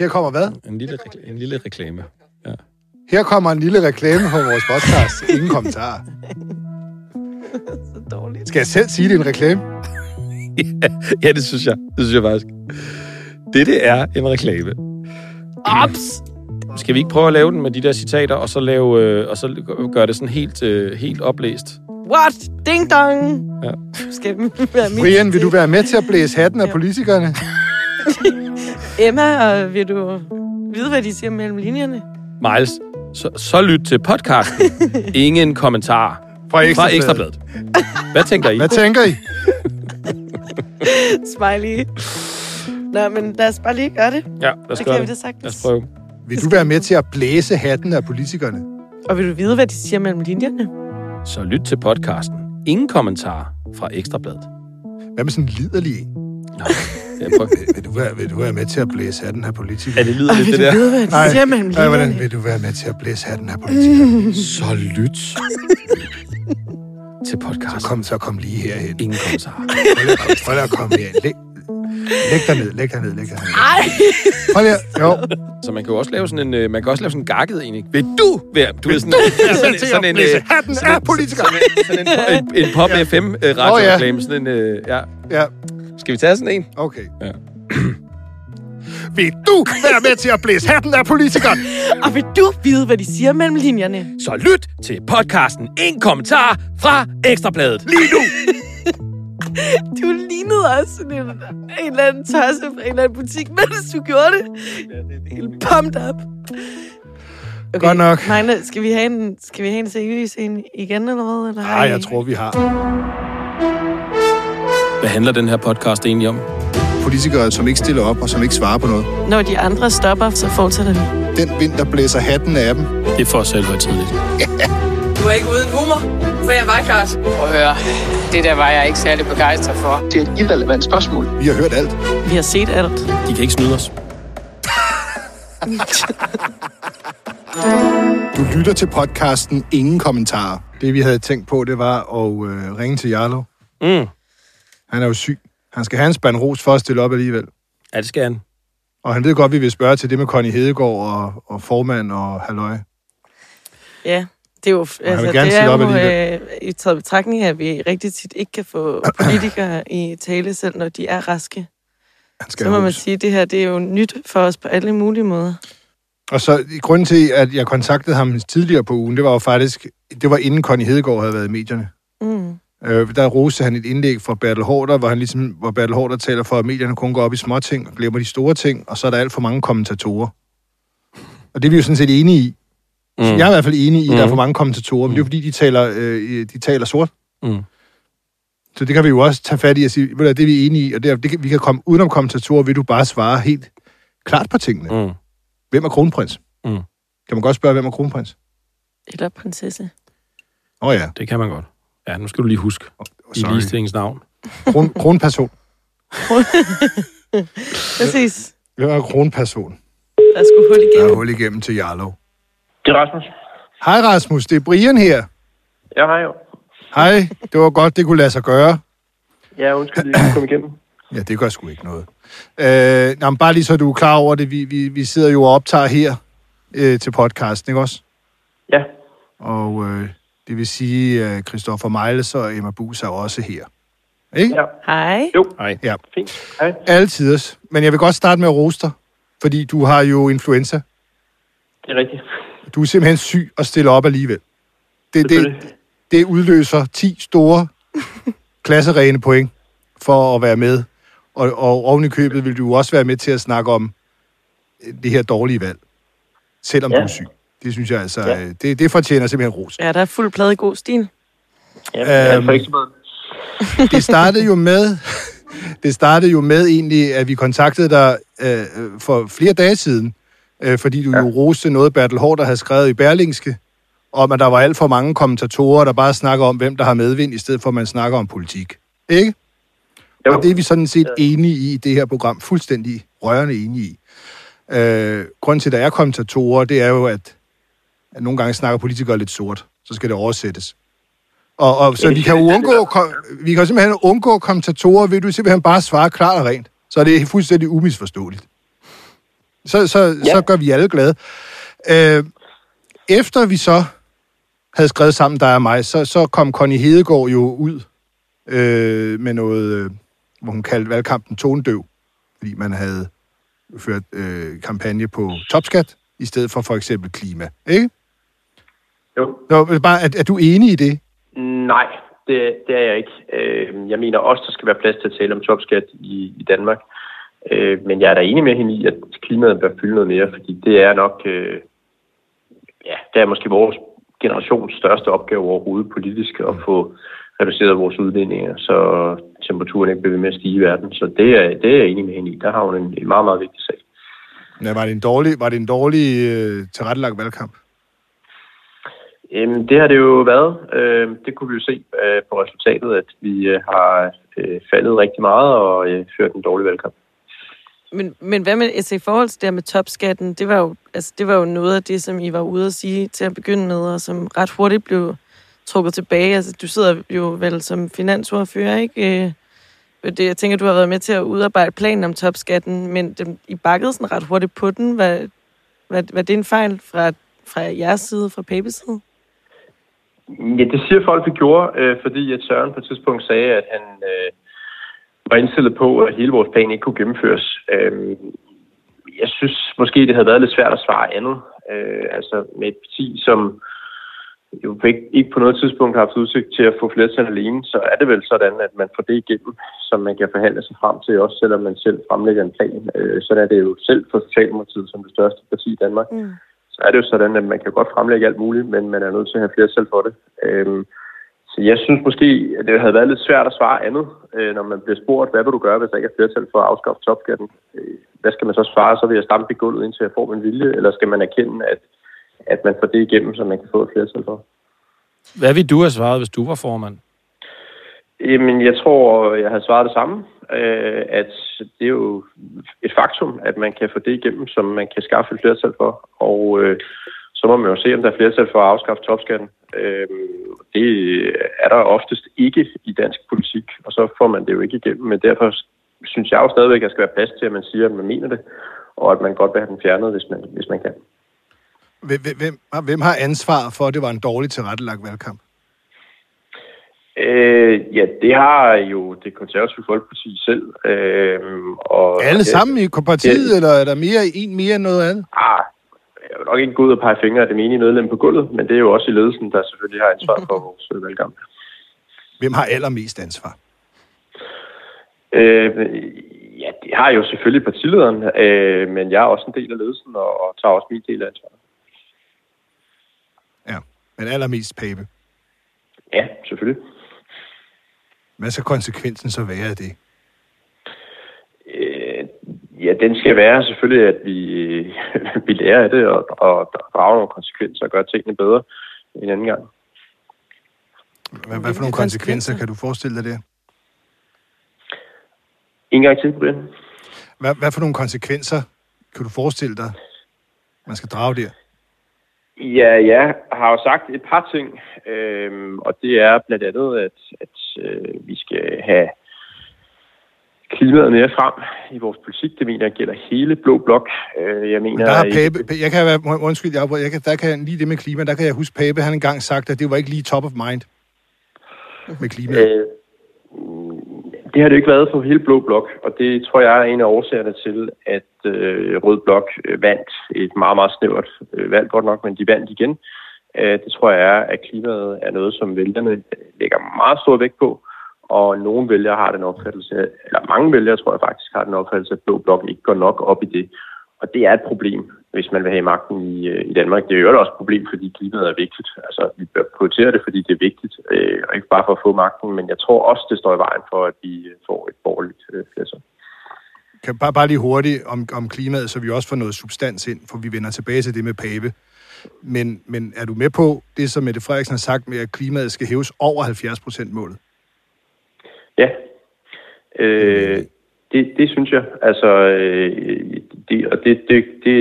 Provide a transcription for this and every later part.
Her kommer hvad? En lille, rekla- en lille reklame. Ja. Her kommer en lille reklame på vores podcast. Ingen kommentarer. Så dårligt. Skal jeg selv sige, det er en reklame? ja, det synes jeg. Det synes jeg faktisk. Dette er en reklame. Ops! Skal vi ikke prøve at lave den med de der citater, og så, lave, øh, og så gøre det sådan helt, øh, helt oplæst? What? Ding dong! Ja. Skal vi være Brian, vil du være med til at blæse hatten af politikerne? Emma, og vil du vide, hvad de siger mellem linjerne? Miles, så, så lyt til podcasten. Ingen kommentar Fra fra Ekstrabladet. Ekstrabladet. Hvad tænker I? Hvad tænker I? Smiley. Nå, men lad os bare lige gøre det. Ja, lad os gøre kan vi det. det sagtens. Lad os prøve. Vil du være med til at blæse hatten af politikerne? Og vil du vide, hvad de siger mellem linjerne? Så lyt til podcasten. Ingen kommentar fra Ekstrabladet. Hvad med sådan en liderlig en? Ja, prøv. Vil du, være, vil du være med til at blæse hatten af Er politikerne? det lyder Og lidt det du der? vide, hvad Nej. siger mellem Nej, hvordan vil du være med til at blæse hatten af politikerne? Så lyt til Så podcasten. kom, så kom lige herhen. Ingen kommentar. Prøv lige at komme her. Læg, læg dig ned, læg dig ned, læg dig ned. Ej! Hold her. Jo. Så man kan jo også lave sådan en, øh, man kan også lave sådan en gakket en, ikke? Vil du være, du ved sådan, være sådan, sådan en, blæse øh, hatten sådan af en- politikere? Sådan, sådan en, en, en pop FM øh, sådan en, ja. Ja, Skal vi tage sådan en? okay. Ja. Vil du være med til at blæse hatten af politikeren? Og vil du vide, hvad de siger mellem linjerne? Så lyt til podcasten Ingen kommentar fra Ekstrabladet. Lige nu! Du lignede også sådan en, en eller anden tosse fra en eller anden butik, mens du gjorde det. Helt pumped up. Okay. Godt nok. Magne, skal vi have en, skal vi have en seriøs en igen, eller hvad? Eller har Nej, jeg tror, vi har Hvad handler den her podcast egentlig om? politikere, som ikke stiller op og som ikke svarer på noget. Når de andre stopper, så fortsætter vi. Den vind, der blæser hatten af dem. Det er os selv tidligt. Du er ikke uden humor, for jeg var klart. Prøv at høre, det der var jeg ikke særlig begejstret for. Det er et irrelevant spørgsmål. Vi har hørt alt. Vi har set alt. De kan ikke snyde os. Du lytter til podcasten Ingen Kommentarer. Det, vi havde tænkt på, det var at øh, ringe til Jarlo. Mm. Han er jo syg. Han skal have en spand ros for at stille op alligevel. Ja, det skal han. Og han ved godt, at vi vil spørge til det med Connie Hedegaard og, og formand og halløj. Ja, det er jo, altså, vil gerne det stille er op jo alligevel. øh, i taget betragtning af, at vi rigtig tit ikke kan få politikere i tale, selv når de er raske. Han skal Så må man sige, at det her det er jo nyt for os på alle mulige måder. Og så i grunden til, at jeg kontaktede ham tidligere på ugen, det var jo faktisk, det var inden Connie Hedegaard havde været i medierne. Mm. Øh, der roste han et indlæg fra Bertel Hårder, hvor, han ligesom, hvor Bertel Hårder taler for, at medierne kun går op i små ting og glemmer de store ting, og så er der alt for mange kommentatorer. Og det er vi jo sådan set enige i. Mm. Jeg er i hvert fald enig i, at der er Mm. for mange kommentatorer, men det er jo fordi, de taler, øh, de taler sort. Mm. Så det kan vi jo også tage fat i og sige, ved du det er vi enige i, og det er, det kan, vi kan komme udenom kommentatorer, vil du bare svare helt klart på tingene. Mm. Hvem er kronprins? Mm. Kan man godt spørge, hvem er kronprins? Eller prinsesse. Åh oh, ja, Det kan man godt. Ja, nu skal du lige huske. I sorry. ligestillingens navn. Kron, kronperson. Præcis. Hvem er kronperson? Der skulle hul Der igennem. er hul igennem til Jarlov. Det er Rasmus. Hej Rasmus, det er Brian her. Ja, hej jo. Hej, det var godt, det kunne lade sig gøre. Ja, undskyld, jeg komme igennem. Ja, det gør sgu ikke noget. Øh, nå, men bare lige så du er klar over det, vi, vi, vi sidder jo og optager her øh, til podcasten, ikke også? Ja, Og øh, det vil sige, at Christoffer Mejles og Emma Bus er også her. Ikke? ja. Hej. Hej. Ja. Fint. Hej. Altiders. Men jeg vil godt starte med at rose dig, fordi du har jo influenza. Det er rigtigt. Du er simpelthen syg og stiller op alligevel. Det, det, det udløser 10 store klasserene point for at være med. Og, og oven i købet vil du også være med til at snakke om øh, det her dårlige valg, selvom ja. Ja. du er syg. Det synes jeg altså, Ja. ja. det, det fortjener simpelthen ros. Ja, der er fuld plade i god stil. Ja, øhm, Øhm, for ikke så Det startede jo med, det startede jo med egentlig, at vi kontaktede dig øh, øh, for flere dage siden, øh, fordi du ja. jo roste noget, Bertel Hårder havde skrevet i Berlingske, om at der var alt for mange kommentatorer, der bare snakker om, hvem der har medvind, i stedet for at man snakker om politik. Ikke? Jo. Og det er vi sådan set enige i i det her program. Fuldstændig rørende enige i. Øh, grunden til, at der er kommentatorer, det er jo, at nogle gange snakker politikere lidt sort. Så skal det oversættes. Og, og så vi kan er undgå, kom, vi kan simpelthen undgå kommentatorer, ved du simpelthen bare svare klart og rent. Så er det fuldstændig umisforståeligt. Så, så, ja. så gør vi alle glade. Øh, efter vi så havde skrevet sammen, dig og mig, så, så kom Connie Hedegaard jo ud øh, med noget, øh, hvor hun kaldte valgkampen tonedøv, fordi man havde ført øh, kampagne på topskat, i stedet for for eksempel klima, ikke? Jo. Nå, bare, er, er du enig i det? Nej, det, det er jeg ikke. Øh, Jeg mener også, der skal være plads til at tale om topskat i, i Danmark. Øh, Men jeg er da enig med hende i, at klimaet bør fylde noget mere, fordi det er nok, øh, ja, det er måske vores generations største opgave overhovedet politisk at få reduceret vores udledninger, så temperaturen ikke bliver ved med at stige i verden. Så det er, det er jeg enig med hende i. Der har hun en, en meget, meget vigtig sag. Ja, var det en dårlig, var det en dårlig øh, tilrettelagt valgkamp? Jamen, det har det jo været. Øh, det kunne vi jo se øh, på resultatet, at vi øh, har faldet rigtig meget og ført en dårlig valgkamp. Men, men hvad med altså, i forhold til det med topskatten? Det var, jo, altså, det var jo noget af det, som I var ude at sige til at begynde med, og som ret hurtigt blev trukket tilbage. Altså, du sidder jo vel som finansordfører, ikke? Det, jeg tænker, du har været med til at udarbejde planen om topskatten, men dem, I bakkede sådan ret hurtigt på den. Var, var, var det en fejl fra, fra jeres side, fra Papes side? Ja, det siger folk, vi gjorde, øh, fordi at Søren på et tidspunkt sagde, at han øh, var indstillet på, at hele vores plan ikke kunne gennemføres. Øh, jeg synes måske, det havde været lidt svært at svare andet. Øh, altså med et parti, som jo ikke, ikke på noget tidspunkt har haft udsigt til at få flertal alene, så er det vel sådan, at man får det igennem, som man kan forhandle sig frem til, også selvom man selv fremlægger en plan. Øh, sådan er det jo selv for Socialdemokratiet som det største parti i Danmark. Mm. Så er det jo sådan, at man kan godt fremlægge alt muligt, men man er nødt til at have flertal for det. Øhm, så jeg synes måske, at det havde været lidt svært at svare andet, øh, når man bliver spurgt, hvad vil du gøre, hvis der ikke er flertal for at afskaffe topskatten? Øh, hvad skal man så svare? Så vil jeg stampe i gulvet, indtil jeg får min vilje, eller skal man erkende, at, at man får det igennem, som man kan få et flertal for? Hvad vil du have svaret, hvis du var formand? Jamen, jeg tror, jeg havde svaret det samme. Øh, at det er jo et faktum, at man kan få det igennem, som man kan skaffe et flertal for. Og øh, så må man jo se, om der er flertal for at afskaffe topskatten. Øh, det er der oftest ikke i dansk politik, og så får man det jo ikke igennem. Men derfor synes jeg jo stadigvæk, at der skal være plads til, at man siger, at man mener det, og at man godt vil have den fjernet, hvis man, hvis man kan. Hvem, hvem, hvem har ansvar for, at det var en dårlig tilrettelagt valgkamp? Øh, ja, det har jo det konservative folkeparti selv. Øh, og Alle sammen i partiet, Ja. eller er der mere, en mere end noget andet? Ah, jeg vil nok ikke gå ud og pege fingre af det menige medlem på gulvet, men det er jo også i ledelsen, der selvfølgelig har ansvar for vores øh, valgkamp. Hvem har allermest ansvar? Øh, ja, det har jo selvfølgelig partilederen, øh, men jeg er også en del af ledelsen og, og tager også min del af ansvaret. Ja, men allermest Pape. Ja, selvfølgelig. Hvad skal konsekvensen så være af det? Øh, ja, den skal være selvfølgelig, at vi, vi lærer af det og, og drager nogle konsekvenser og gør tingene bedre en anden gang. Hvad, hvad for nogle konsekvenser konsekvenser? kan du forestille dig det? En gang til, Brian. Hvad, hvad for nogle konsekvenser kan du forestille dig, man skal drage der? Ja, jeg har jo sagt et par ting, øhm, og det er blandt andet, at, at øh, vi skal have klimaet mere frem i vores politik. Det mener jeg gælder hele Blå Blok. Øh, jeg mener, Men der har ikke- Pape, jeg kan være, undskyld, jeg, jeg kan, der kan lige det med klima, der kan jeg huske Pape, han engang sagt, at det var ikke lige top of mind med klima. Øh, det har det jo ikke været for hele Blå Blok, og det tror jeg er en af årsagerne til, at øh, Rød Blok øh, vandt et meget, meget snævert øh, valg, godt nok, men de vandt igen. Øh, det tror jeg er, at klimaet er noget, som vælgerne lægger meget stor vægt på, og nogle vælgere har den opfattelse, eller mange vælgere tror jeg faktisk har den opfattelse, at Blå Blok ikke går nok op i det. Og det er et problem, hvis man vil have magten i, øh, i Danmark. Det er jo også et problem, fordi klimaet er vigtigt. Altså, vi bør prioritere det, fordi det er vigtigt, øh, og ikke bare for at få magten, men jeg tror også, det står i vejen for, at vi øh, får et borgerligt øh, flertal. Kan bare, bare lige hurtigt om, om klimaet, så vi også får noget substans ind, for vi vender tilbage til det med Pape. Men, men er du med på det, som Mette Frederiksen har sagt med, at klimaet skal hæves over 70 procent målet? Ja, øh, det, det synes jeg. Altså, øh, det, og det, det, det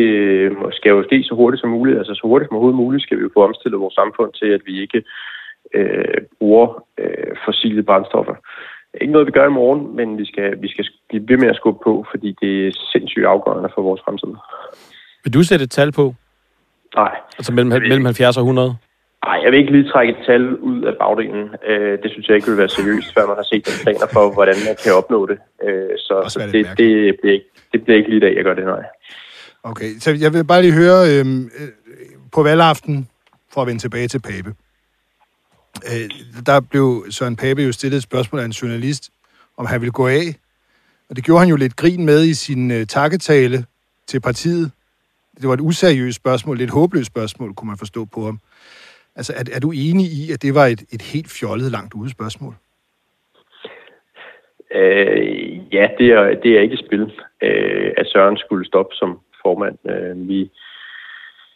skal jo ske så hurtigt som muligt. Altså, så hurtigt som overhovedet muligt skal vi jo få omstillet vores samfund til, at vi ikke øh, bruger øh, fossile brændstoffer. ikke noget, vi gør i morgen, men vi skal, vi skal blive ved med at skubbe på, fordi det er sindssygt afgørende for vores fremtid. Vil du sætte et tal på? Nej, Altså mellem, mellem 70 og 100? Jeg vil ikke lige trække et tal ud af bagdelen. Øh, det synes jeg ikke vil være seriøst, før man har set den planer for, hvordan man kan opnå det. Øh, så så det, lidt det, bliver ikke, det bliver ikke lige i dag, jeg gør det, nej. Okay, så jeg vil bare lige høre, øhm, øh, på valgaften, for at vende tilbage til Pape, øh, der blev Søren Pape jo stillet et spørgsmål af en journalist, om han ville gå af. Og det gjorde han jo lidt grin med i sin øh, takketale til partiet. Det var et useriøst spørgsmål, lidt håbløst spørgsmål, kunne man forstå på ham. Altså, er, er du enig i, at det var et, et helt fjollet langt ude spørgsmål? Øh, ja, det er, det er ikke i spil, øh, at Søren skulle stoppe som formand. Øh, vi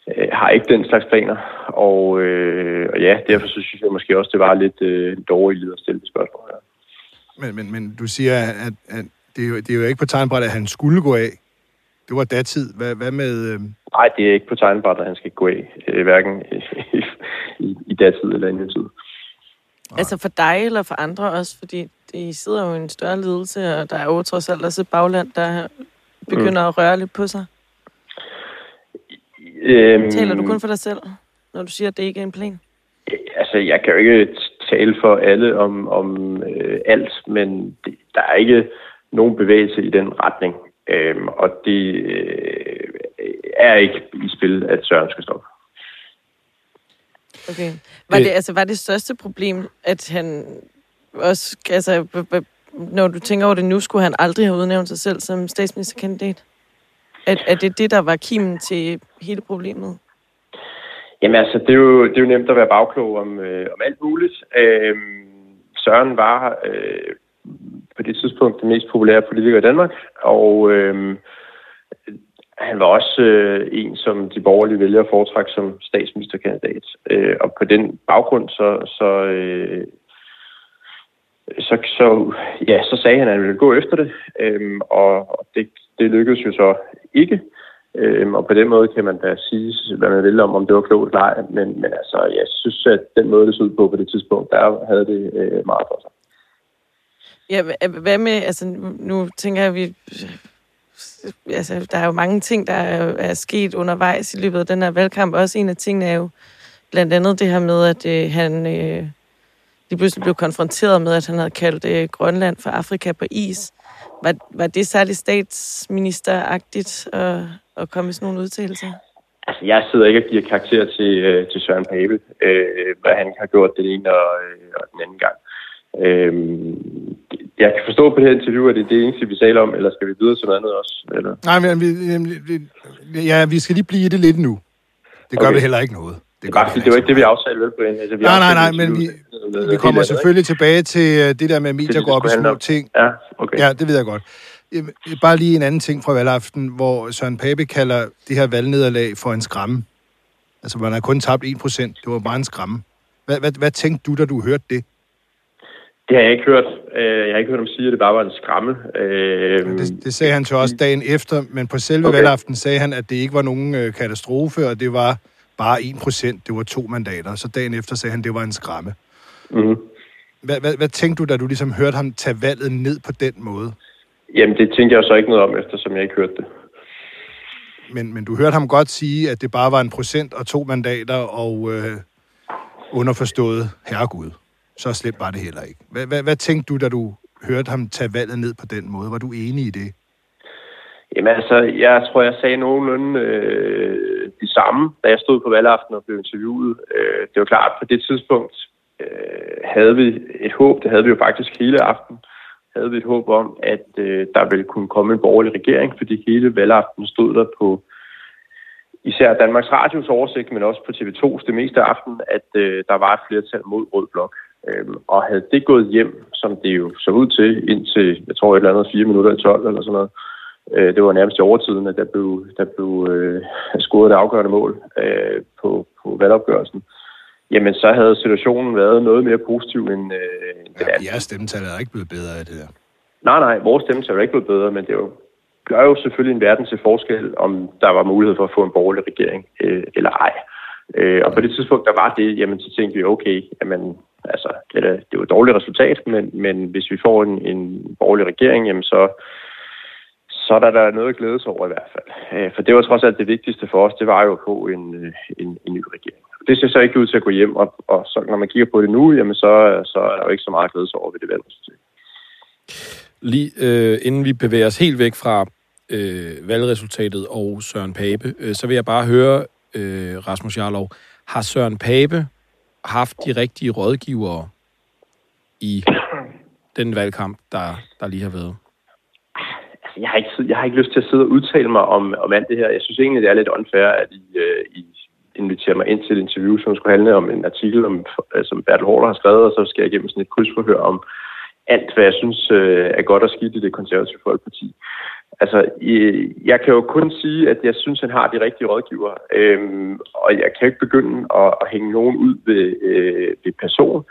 øh, har ikke den slags planer, og, øh, og ja, derfor så synes jeg måske også, det var lidt øh, dårligt at stille det spørgsmål. Men, men, men du siger, at, at det, er jo, det er jo ikke på tegnbræt, at han skulle gå af. Det var datid. Hvad, hvad med... Øh, Nej, det er ikke på tegnbræt, at han skal gå af, øh, hverken i, i, i datid eller i nutid. Altså for dig eller for andre også, fordi I sidder jo i en større ledelse, og der er jo trods alt også et bagland, der begynder mm. at røre lidt på sig. Øhm, Taler du kun for dig selv, når du siger, at det ikke er en plan? Altså, jeg kan jo ikke tale for alle om, om øh, alt, men det, der er ikke nogen bevægelse i den retning. Øhm, og det øh, er ikke i spil, at Søren skal stoppe. Okay. Var det, altså, var det største problem, at han også, altså, b- b- når du tænker over det nu, skulle han aldrig have udnævnt sig selv som statsministerkandidat? Er, er det det, der var kimen til hele problemet? Jamen altså, det er jo, det er jo nemt at være bagklog om, øh, om alt muligt. Øhm, Søren var øh, på det tidspunkt den mest populære politiker i Danmark, og øh, han var også øh, en, som de borgerlige vælgere foretræk som statsministerkandidat. Øh, og på den baggrund, så, så, øh, så, så, ja, så sagde han, at han ville gå efter det, øh, og det, det lykkedes jo så ikke. Øhm, og på den måde kan man da sige, hvad man vil om, om det var klogt eller ej. Men, men altså, jeg synes, at den måde, det så ud på på det tidspunkt, der havde det øh, meget for sig. Ja, hvad med, altså nu, tænker jeg, at vi, altså der er jo mange ting, der er, er sket undervejs i løbet af den her valgkamp. Også en af tingene er jo blandt andet det her med, at øh, han øh, lige pludselig blev konfronteret med, at han havde kaldt øh, Grønland for Afrika på is. Var, var det særligt statsministeragtigt at, at komme med sådan nogle udtalelser? Altså, jeg sidder ikke og giver karakter til, øh, til Søren Pape, øh, hvad han har gjort den ene og, øh, og den anden gang. Øh, jeg kan forstå på det her interview, at det er det eneste, vi taler om, eller skal vi videre til noget andet også? Eller? nej, men vi, vi, ja, vi skal lige blive i det lidt nu. Det gør Okay. vi heller ikke noget. Det, bare, fordi det var ikke det, vi aftalte vel på en. Altså, vi Nej, nej, nej, men vi, vi kommer andet, selvfølgelig tilbage til øh, det der med, at medier det går op i små ting. Ja, okay. Ja, det ved jeg godt. Bare lige en anden ting fra valgaften, hvor Søren Pape kalder det her valgnederlag for en skræmme. Altså, man har kun tabt 1 procent. Det var bare en skræmme. Hvad, hvad, hvad tænkte du, da du hørte det? Det har jeg ikke hørt. Øh, Jeg har ikke hørt ham sige, at det bare var en skræmme. Øh, Det, det sagde han så også dagen efter, men på selve okay. Valgaften sagde han, at det ikke var nogen øh, katastrofe, og det var bare 1 procent. Det var to mandater. Så dagen efter sagde han, at det var en skræmme. mm Hvad, hvad, hvad tænkte du, da du ligesom hørte ham tage valget ned på den måde? Jamen, det tænkte jeg så ikke noget om, eftersom jeg ikke hørte det. Men, men du hørte ham godt sige, at det bare var en procent og to mandater, og øh, underforstået herregud. Så slemt var det heller ikke. Hvad, hvad, hvad tænkte du, da du hørte ham tage valget ned på den måde? Var du enig i det? Jamen altså, jeg tror, jeg sagde nogenlunde øh, det samme, da jeg stod på valgaften og blev interviewet. Øh, det var klart, på det tidspunkt øh, havde vi et håb, det havde vi jo faktisk hele aften, havde vi et håb om, at øh, der ville kunne komme en borgerlig regering, fordi hele valgaften stod der på især Danmarks Radios oversigt, men også på TV2's det meste af aftenen, at øh, der var et flertal mod Rød Blok. Øhm, og havde det gået hjem, som det jo så ud til, indtil, jeg tror, et eller andet 4 minutter i 12 eller sådan noget, øh, det var nærmest i overtiden, at der blev, der blev øh, scoret et afgørende mål øh, på, på valgopgørelsen. Jamen, så havde situationen været noget mere positiv end, øh, end den Ja, anden. jeres stemmetal er ikke blevet bedre af det der. Nej, nej, vores stemme er ikke blevet bedre, men det er jo, gør jo selvfølgelig en verden til forskel, om der var mulighed for at få en borgerlig regering øh, eller ej. Øh, og på det tidspunkt, der var det, jamen så tænkte vi, okay, jamen, altså, det er, det er jo et dårligt resultat, men, men hvis vi får en, en borgerlig regering, jamen så, så er der, der noget at glæde sig over i hvert fald. Øh, for det var trods alt det vigtigste for os, det var jo at få en, øh, en, en ny regering. Det ser så ikke ud til at gå hjem, og, og så, når man kigger på det nu, jamen så, så er der jo ikke så meget at glæde sig over ved det valgresultat. Lige øh, inden vi bevæger os helt væk fra øh, valgresultatet og Søren Pape, øh, så vil jeg bare høre, øh, Rasmus Jarlov, har Søren Pape haft de rigtige rådgivere i den valgkamp, der, der lige har været? Altså, jeg har, ikke, jeg har ikke lyst til at sidde og udtale mig om, om alt det her. Jeg synes egentlig, det er lidt unfair, at I, øh, I inviterer mig ind til et interview, som skulle handle om en artikel, om, altså, som Bertel Hårder har skrevet, og så skal jeg igennem sådan et krydsforhør om alt, hvad jeg synes øh, er godt og skidt i det konservative folkeparti. Altså, jeg kan jo kun sige, at jeg synes, han har de rigtige rådgiver. Øhm, og jeg kan ikke begynde at, at hænge nogen ud ved, øh, ved person.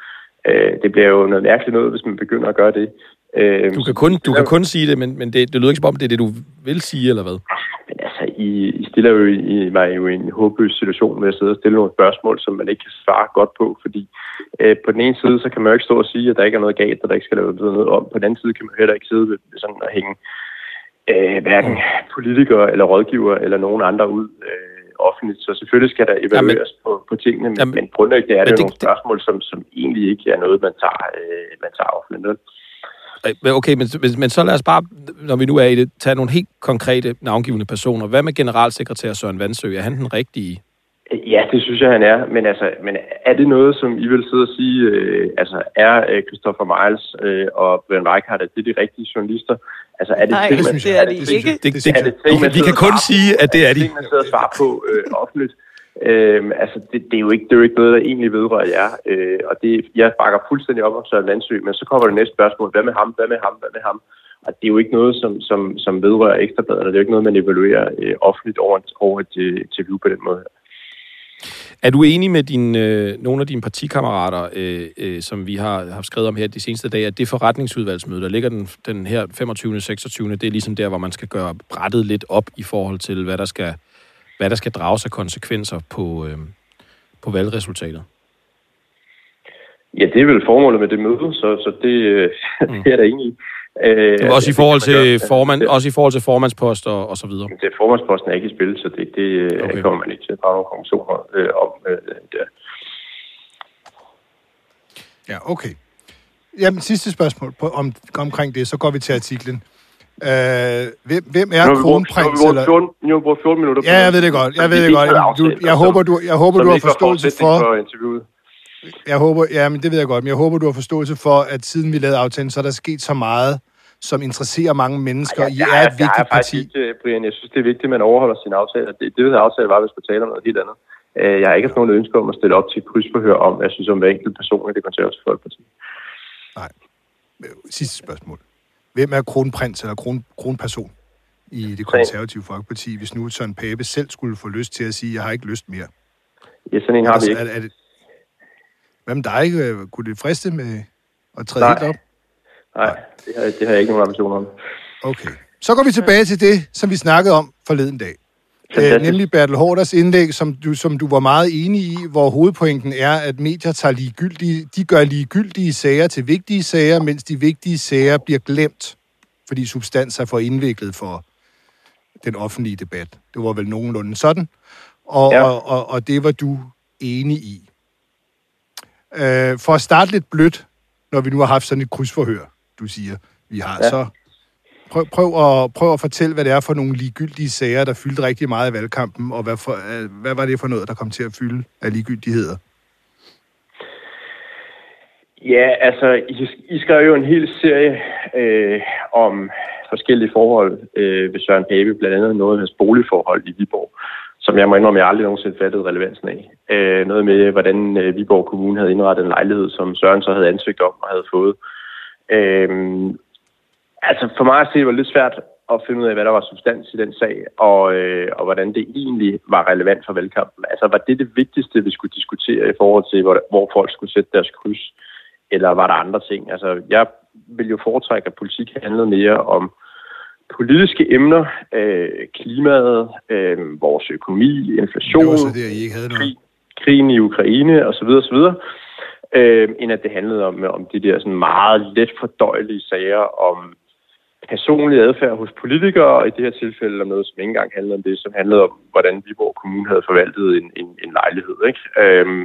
Øh, det bliver jo noget mærkeligt noget, hvis man begynder at gøre det. Øh, du kan kun, du kan kun sige det, men, men det, det lyder ikke som om, det er det, du vil sige, eller hvad? I, I stiller jo i, mig jo i en håbløs situation med at sidde og stille nogle spørgsmål, som man ikke kan svare godt på, fordi øh, på den ene side, så kan man jo ikke stå og sige, at der ikke er noget galt, og der ikke skal lave noget om. På den anden side kan man heller ikke sidde ved sådan og hænge øh, hverken politikere eller rådgivere eller nogen andre ud øh, offentligt. Så selvfølgelig skal der evalueres jamen, på, på tingene, men, jamen, men grundlæggende er det, det jo nogle spørgsmål, som, som egentlig ikke er noget, man tager, øh, man tager offentligt. Okay, men, men, men så lad os bare, når vi nu er i det, tage nogle helt konkrete navngivende personer. Hvad med generalsekretær Søren Vandsø? Er han den rigtige? Ja, det synes jeg, han er. Men, altså, men er det noget, som I vil sidde og sige, øh, altså er øh, Christopher Miles øh, og Brian Reichardt, er det de rigtige journalister? Altså, er det Nej, ting, det, man, det er de det, ikke. Det, det, det, er det ting, vi, vi kan kun sige, at det er de. Det man sidder og svarer på øh, offentligt. Øhm, altså, det, det, er jo ikke, det er jo ikke noget, der egentlig vedrører jer. Øh, og det, jeg bakker fuldstændig op om Søren Landsø, men så kommer det næste spørgsmål. Hvad med ham? Hvad med ham? Hvad med ham? Og det er jo ikke noget, som, som, som vedrører ekstrabladet, det er jo ikke noget, man evaluerer øh, offentligt over, over et øh, interview på den måde. Er du enig med din, øh, nogle af dine partikammerater, øh, øh, som vi har, har skrevet om her de seneste dage, at det forretningsudvalgsmøde, der ligger den, den her 25. 26. det er ligesom der, hvor man skal gøre brættet lidt op i forhold til, hvad der skal, hvad der skal drages af konsekvenser på, øh, på valgresultatet? Ja, det er vel formålet med det møde, så, så det, øh, mm. det er der enig i. Øh, det også, i forhold til formand, også i forhold til formandspost og, og så videre? Det formandsposten er ikke i spil, så det, det øh, okay. kommer man ikke til at drage nogle konklusioner øh, om øh, der. Ja, okay. Jamen, sidste spørgsmål på, om, omkring det, så går vi til artiklen. Øh, hvem, hvem er kronprins? Nu har vi brugt 14 minutter. Ja, jeg ved det godt. Jeg ved det godt. Du, jeg håber, du, jeg håber, du har forståelse for... for jeg håber, ja, men det ved jeg godt, men jeg håber, du har forståelse for, at siden vi lavede aftalen, så er der sket så meget, som interesserer mange mennesker. Ej, jeg, I er et vigtigt jeg, parti. Ikke, Brian, jeg synes, det er vigtigt, at man overholder sin aftale. Det, det ved aftale var, at vi skulle tale om noget helt andet. Øh, jeg har ikke haft nogen ønske om at stille op til krydsforhør om, jeg synes, om hver enkelt person i det konservative folkeparti. Nej. Sidste spørgsmål. Hvem er kronprins eller kron, kronperson i det konservative folkeparti, hvis nu Søren Pape selv skulle få lyst til at sige, jeg har ikke lyst mere? Ja, sådan en har altså, vi ikke. Er, er det, hvad med dig? Øh, kunne det friste med at træde Nej. helt op? Nej, det har, det har jeg ikke nogen ambitioner om. Okay. Så går vi tilbage til det, som vi snakkede om forleden dag. Æ, nemlig Bertel Hårders indlæg, som du, som du var meget enig i, hvor hovedpointen er, at medier tager ligegyldige, de gør ligegyldige sager til vigtige sager, mens de vigtige sager bliver glemt, fordi substans er for indviklet for den offentlige debat. Det var vel nogenlunde sådan. Og, ja. og, og, og det var du enig i. Øh, for at starte lidt blødt, når vi nu har haft sådan et krydsforhør, du siger, vi har, ja. så prøv, prøv, at, prøv at fortælle, hvad det er for nogle ligegyldige sager, der fyldte rigtig meget i valgkampen, og hvad, for, øh, hvad var det for noget, der kom til at fylde af ligegyldigheder? Ja, altså, I, I skrev jo en hel serie øh, om forskellige forhold øh, ved Søren Pape, blandt andet noget af hans boligforhold i Viborg som jeg må indrømme, jeg aldrig nogensinde fattede relevansen af. Øh, noget med, hvordan øh, Viborg Kommune havde indrettet en lejlighed, som Søren så havde ansøgt om og havde fået. Øh, altså for mig at se, det var lidt svært at finde ud af, hvad der var substans i den sag, og, øh, og hvordan det egentlig var relevant for valgkampen. Altså var det det vigtigste, vi skulle diskutere i forhold til, hvor, hvor folk skulle sætte deres kryds, eller var der andre ting? Altså jeg vil jo foretrække, at politik handlede mere om politiske emner, øh, klimaet, øh, vores økonomi, inflation. Det var så det, I ikke havde noget. krigen i Ukraine osv. osv., øh, end at det handlede om, om de der sådan meget let fordøjelige sager om personlig adfærd hos politikere, og i det her tilfælde om noget, som ikke engang handlede om det, som handlede om, hvordan Viborg Kommune havde forvaltet en, en, en lejlighed. Ikke? Øhm,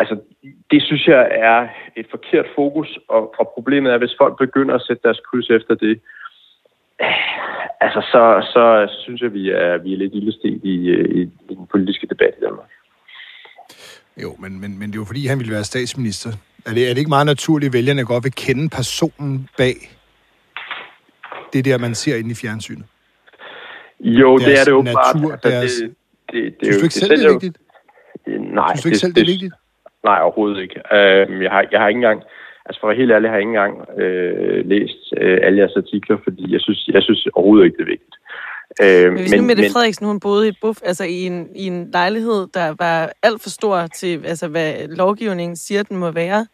altså, det synes jeg er et forkert fokus, og, og problemet er, hvis folk begynder at sætte deres kryds efter det, altså, så, så synes jeg, vi er, vi er lidt ildestet i, i, i den politiske debat i Danmark. Jo, men, men, men det er jo fordi, han ville være statsminister. Er det, er det ikke meget naturligt, at vælgerne godt vil kende personen bag det der, man ser inde i fjernsynet? Jo, det er det jo natur, bare. Deres... det, det, det, Synes du ikke selv, det er vigtigt? Nej. Synes du ikke selv, det er vigtigt? Nej, overhovedet ikke. Uh, jeg, har, jeg har ikke engang, altså for at være helt ærlig, har jeg ikke engang uh, læst uh, alle jeres artikler, fordi jeg synes, jeg synes overhovedet ikke, det er vigtigt. Uh, men hvis men, nu Mette men, Frederiksen, hun boede i et buff, altså i en, i en lejlighed, der var alt for stor til, altså hvad lovgivningen siger, den må være,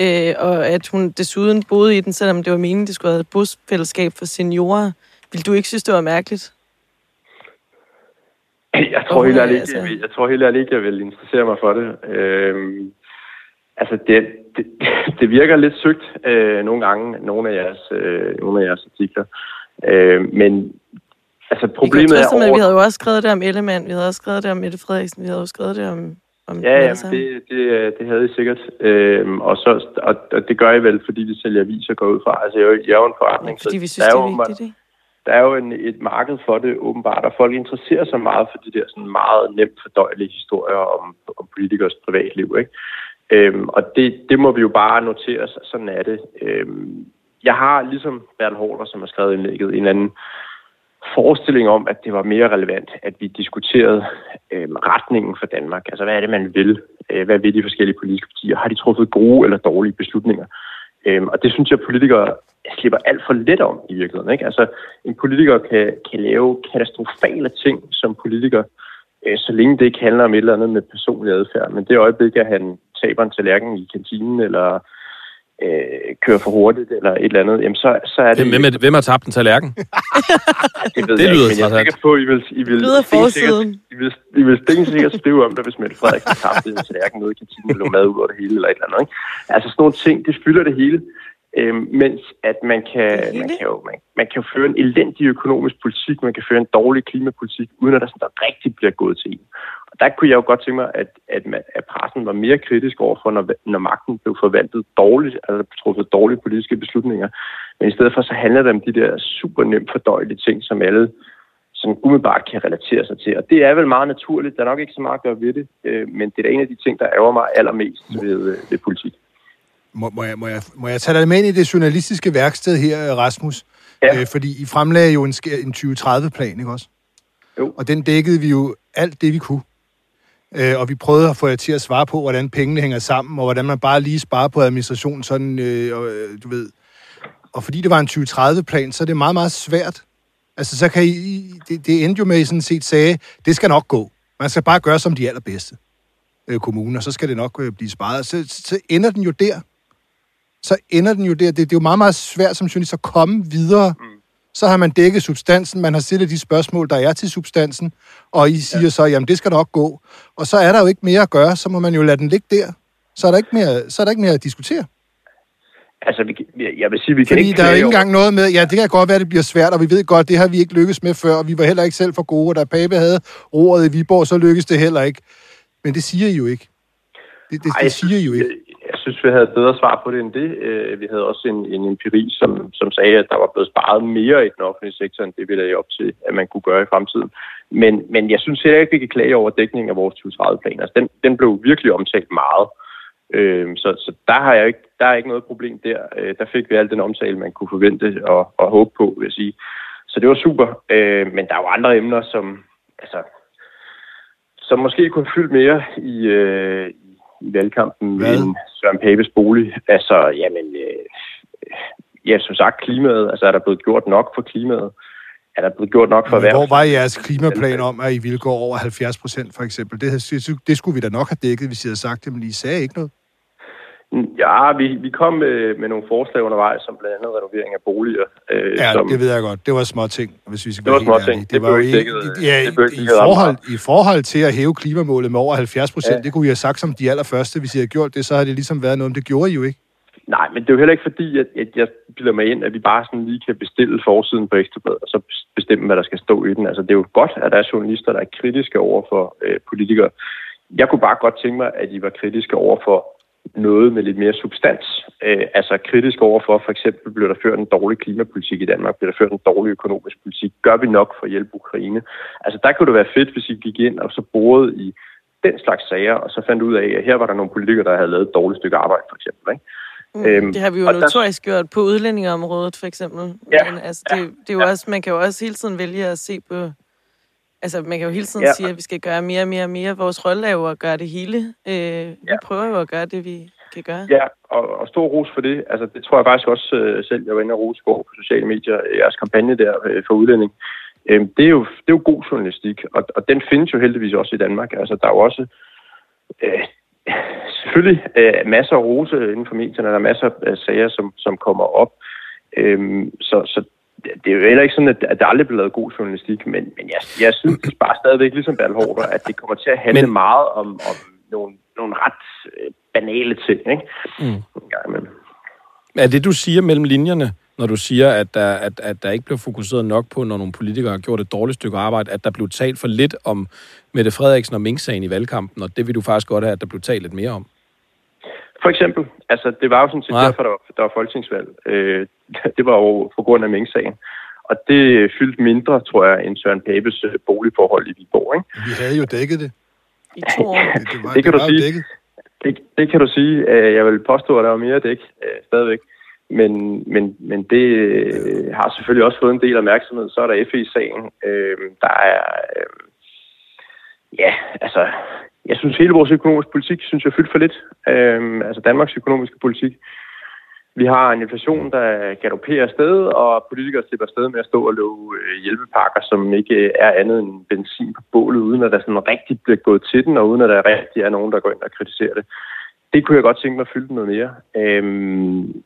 øh, og at hun desuden boede i den, selvom det var meningen, det skulle have et busfællesskab for seniorer. Vil du ikke synes, det var mærkeligt? Jeg tror helt ærligt ikke, jeg, tror helt ærligt ikke, jeg vil interessere mig for det. Øhm, altså, det, det, det virker lidt søgt øh, nogle gange, nogle af jeres, øh, nogle af jeres artikler. Øh, men altså, problemet er... Over... vi havde jo også skrevet det om Ellemann, vi havde også skrevet det om Mette Frederiksen, vi havde også skrevet det om... om ja, ja, det, det, det havde I sikkert. Øhm, og, så, og, og det gør I vel, fordi vi sælger aviser går ud fra. Altså, jeg, jeg er jo en forretning. Ja, fordi vi synes, det er, vigtigt, ikke? der er jo en, et marked for det åbenbart, og folk interesserer sig meget for de der sådan meget nemt fordøjelige historier om, om politikers privatliv. Ikke? Øhm, og det, det må vi jo bare notere os, sådan er det. Øhm, jeg har ligesom Bertel Hårder, som har skrevet indlægget, en anden forestilling om, at det var mere relevant, at vi diskuterede øh, retningen for Danmark. Altså, hvad er det, man vil? Øh, hvad vil de forskellige politiske partier? Har de truffet gode eller dårlige beslutninger? Øhm, og det synes jeg, at politikere slipper alt for let om i virkeligheden. Ikke? Altså, en politiker kan, kan lave katastrofale ting som politiker, øh, så længe det ikke handler om et eller andet med personlig adfærd. Men det øjeblik, at han taber en tallerken i kantinen, eller øh, kører for hurtigt, eller et eller andet, jamen så, så er det... Hvem, hvem, hvem har tabt en tallerken? det ved det jeg lyder ikke, men jeg er sikker på, at I vil, I vil, sikkert, I vil, I vil sikkert skrive om det, hvis Mette Frederiksen tabte en tallerken nede i kantinen, eller mad ud over det hele, eller et eller andet. Ikke? Altså sådan nogle ting, det fylder det hele. Øhm, mens at man kan, man, kan jo, man, man kan jo føre en elendig økonomisk politik, man kan føre en dårlig klimapolitik, uden at der, sådan, der rigtig bliver gået til en. Og der kunne jeg jo godt tænke mig, at, at, at pressen var mere kritisk overfor, når, når magten blev forvaltet dårligt, altså truffet dårlige politiske beslutninger. Men i stedet for, så handler det om de der super nemt fordøjelige ting, som alle som umiddelbart kan relatere sig til. Og det er vel meget naturligt. Der er nok ikke så meget at gøre ved det, øh, men det er en af de ting, der ærger mig allermest ved, øh, ved politik. Må, må, jeg, må, jeg, må jeg tage dig med ind i det journalistiske værksted her, Rasmus? Ja. Øh, fordi I fremlagde jo en, en 2030-plan, ikke også? Jo. Og den dækkede vi jo alt det, vi kunne. Øh, og vi prøvede at få jer til at svare på, hvordan pengene hænger sammen, og hvordan man bare lige sparer på administration, sådan, øh, og, øh, du ved. Og fordi det var en 2030-plan, så er det meget, meget svært. Altså, så kan I, det, det endte jo med, at I sådan set sagde, det skal nok gå. Man skal bare gøre som de allerbedste øh, kommuner, så skal det nok øh, blive sparet. Så, så ender den jo der så ender den jo der. Det, det er jo meget, meget svært som journalist at komme videre. Mm. Så har man dækket substansen, man har stillet de spørgsmål, der er til substansen, og I siger ja. så, jamen det skal nok gå. Og så er der jo ikke mere at gøre, så må man jo lade den ligge der. Så er der ikke mere, så er der ikke mere at diskutere. Altså, vi, jeg vil sige, vi kan Fordi ikke... der er jo ikke engang noget med, ja, det kan godt være, det bliver svært, og vi ved godt, det har vi ikke lykkes med før, og vi var heller ikke selv for gode, og da Pape havde roret i Viborg, så lykkedes det heller ikke. Men det siger I jo ikke. Det, det, Ej, det siger I jo ikke synes, vi havde bedre svar på det end det. Øh, vi havde også en, en empiri, som, som sagde, at der var blevet sparet mere i den offentlige sektor, end det vi lagde op til, at man kunne gøre i fremtiden. Men, men jeg synes heller ikke, vi kan klage over dækningen af vores 2030-plan. Altså, den, den blev virkelig omtalt meget. Øh, så, så der, har jeg ikke, der er ikke noget problem der. Øh, der fik vi al den omtale, man kunne forvente og, og håbe på, vil jeg sige. Så det var super. Øh, men der er jo andre emner, som, altså, som måske kunne fylde mere i, øh, i valgkampen Hvad? end Søren Papes bolig. Altså, jamen, øh, ja, som sagt, klimaet, altså er der blevet gjort nok for klimaet? Er der blevet gjort nok for erhverv? Hvor var jeres klimaplan om, at I ville gå over 70 procent, for eksempel? Det, det, det skulle vi da nok have dækket, hvis I havde sagt det, men I sagde ikke noget. Ja, vi, vi kom med, med nogle forslag undervejs, som blandt andet renovering af boliger. Øh, Ja, som, det ved jeg godt. Det var små ting, hvis vi skal Det var være helt småting. ærlige. Det var blev jo ikke ja, det i, i, forhold. I forhold til at hæve klimamålet med over 70 procent, Ja. det kunne I have sagt som de allerførste. Hvis I havde gjort det, så havde det ligesom været noget, det gjorde I jo ikke. Nej, men det er jo heller ikke fordi, at, at jeg bilder mig ind, at vi bare sådan lige kan bestille forsiden på Ekstrabladet, og så bestemme, hvad der skal stå i den. Altså, det er jo godt, at der er journalister, der er kritiske over for øh, politikere. Jeg kunne bare godt tænke mig, at I var kritiske over for noget med lidt mere substans. Øh, altså kritisk over for, for eksempel bliver der ført en dårlig klimapolitik i Danmark, bliver der ført en dårlig økonomisk politik. Gør vi nok for at hjælpe Ukraine? Altså der kunne det være fedt, hvis I gik ind og så borede i den slags sager, og så fandt ud af, at her var der nogle politikere, der havde lavet et dårligt stykke arbejde, for eksempel. Ikke? Mm, Øhm, det har vi jo og der- notorisk gjort på udlændingeområdet, for eksempel. Ja, Men, altså, det, det er jo ja. også, man kan jo også hele tiden vælge at se på... Altså, man kan jo hele tiden Ja. sige, at vi skal gøre mere og mere og mere. Vores rolle er jo at gøre det hele. Øh, vi Ja. prøver jo at gøre det, vi kan gøre. Ja, og, og stor ros for det. Altså, det tror jeg faktisk også øh, selv, jeg var inde og rose på sociale medier, øh, jeres kampagne der øh, for udlænding. Øhm, det, er jo, det er jo god journalistik, og, og den findes jo heldigvis også i Danmark. Altså, der er jo også øh, selvfølgelig øh, masser af rose inden for medierne, der er masser af sager, som, som kommer op. Øhm, så, så det er jo heller ikke sådan, at, at der aldrig bliver lavet god journalistik, men, men jeg, jeg synes bare stadigvæk, ligesom Bertel at det kommer til at handle Men- men... meget om, om nogle, nogle ret øh, banale ting, ikke? Mm. En gang imellem. Er det, du siger mellem linjerne, når du siger, at der, at, at der ikke blev fokuseret nok på, når nogle politikere har gjort et dårligt stykke arbejde, at der blev talt for lidt om Mette Frederiksen og Mink-sagen i valgkampen, og det vil du faktisk godt have, at der blev talt lidt mere om? For eksempel, altså det var jo sådan set Ja. derfor, der var, der var folketingsvalg. Øh, det var jo på grund af Mink-sagen. Og det fyldte mindre, tror jeg, end Søren Papes øh, boligforhold i Viborg. Ikke? Vi havde jo dækket det. I to år. Det, det var, Det kan det du sige. dækket. Det, det kan du sige. Øh, Jeg vil påstå, at der var mere dæk øh, stadigvæk. Men, men, men det øh, har selvfølgelig også fået en del opmærksomhed. Så er der FE-sagen. Øh, der er... Øh, ja, altså... Jeg synes, hele vores økonomiske politik, synes jeg, fyldt for lidt. Øh, altså Danmarks økonomiske politik. Vi har en inflation, der galopperer afsted, og politikere slipper afsted med at stå og love øh, hjælpepakker, som ikke er andet end benzin på bålet, uden at der sådan rigtig bliver gået til den, og uden at der rigtig er nogen, der går ind og kritiserer det. Det kunne jeg godt tænke mig at fylde noget mere. Øhm,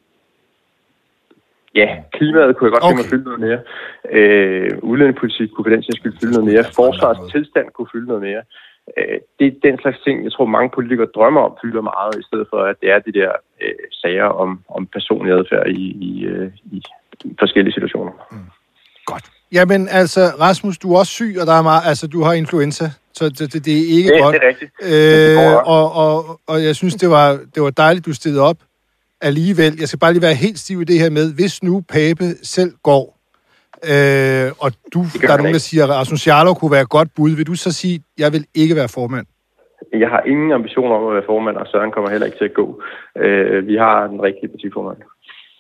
ja, klimaet kunne jeg godt tænke mig at Okay. fylde noget mere. Øh, udlændingepolitik kunne for den sags skyld fylde noget mere. Forsvarets tilstand kunne fylde noget mere. Øh, det er den slags ting, jeg tror mange politikere drømmer om, fylder meget, i stedet for at det er de der øh, sager om, om personlig adfærd i, i, øh, i forskellige situationer. Godt. Jamen altså, Rasmus, du er også syg, og der er meget, altså, du har influenza, så det, det, det er ikke Det, godt. det er rigtigt. Øh, og, og, og jeg synes, det var, det var dejligt, du stillede op alligevel. Jeg skal bare lige være helt stiv i det her med, hvis nu Pape selv går, øh, og du, der er nogen, der siger, at Rasmus Jarlov kunne være et godt bud, vil du så sige, jeg vil ikke være formand? Jeg har ingen ambitioner om at være formand, og Søren kommer heller ikke til at gå. Øh, vi har den rigtige partiformand.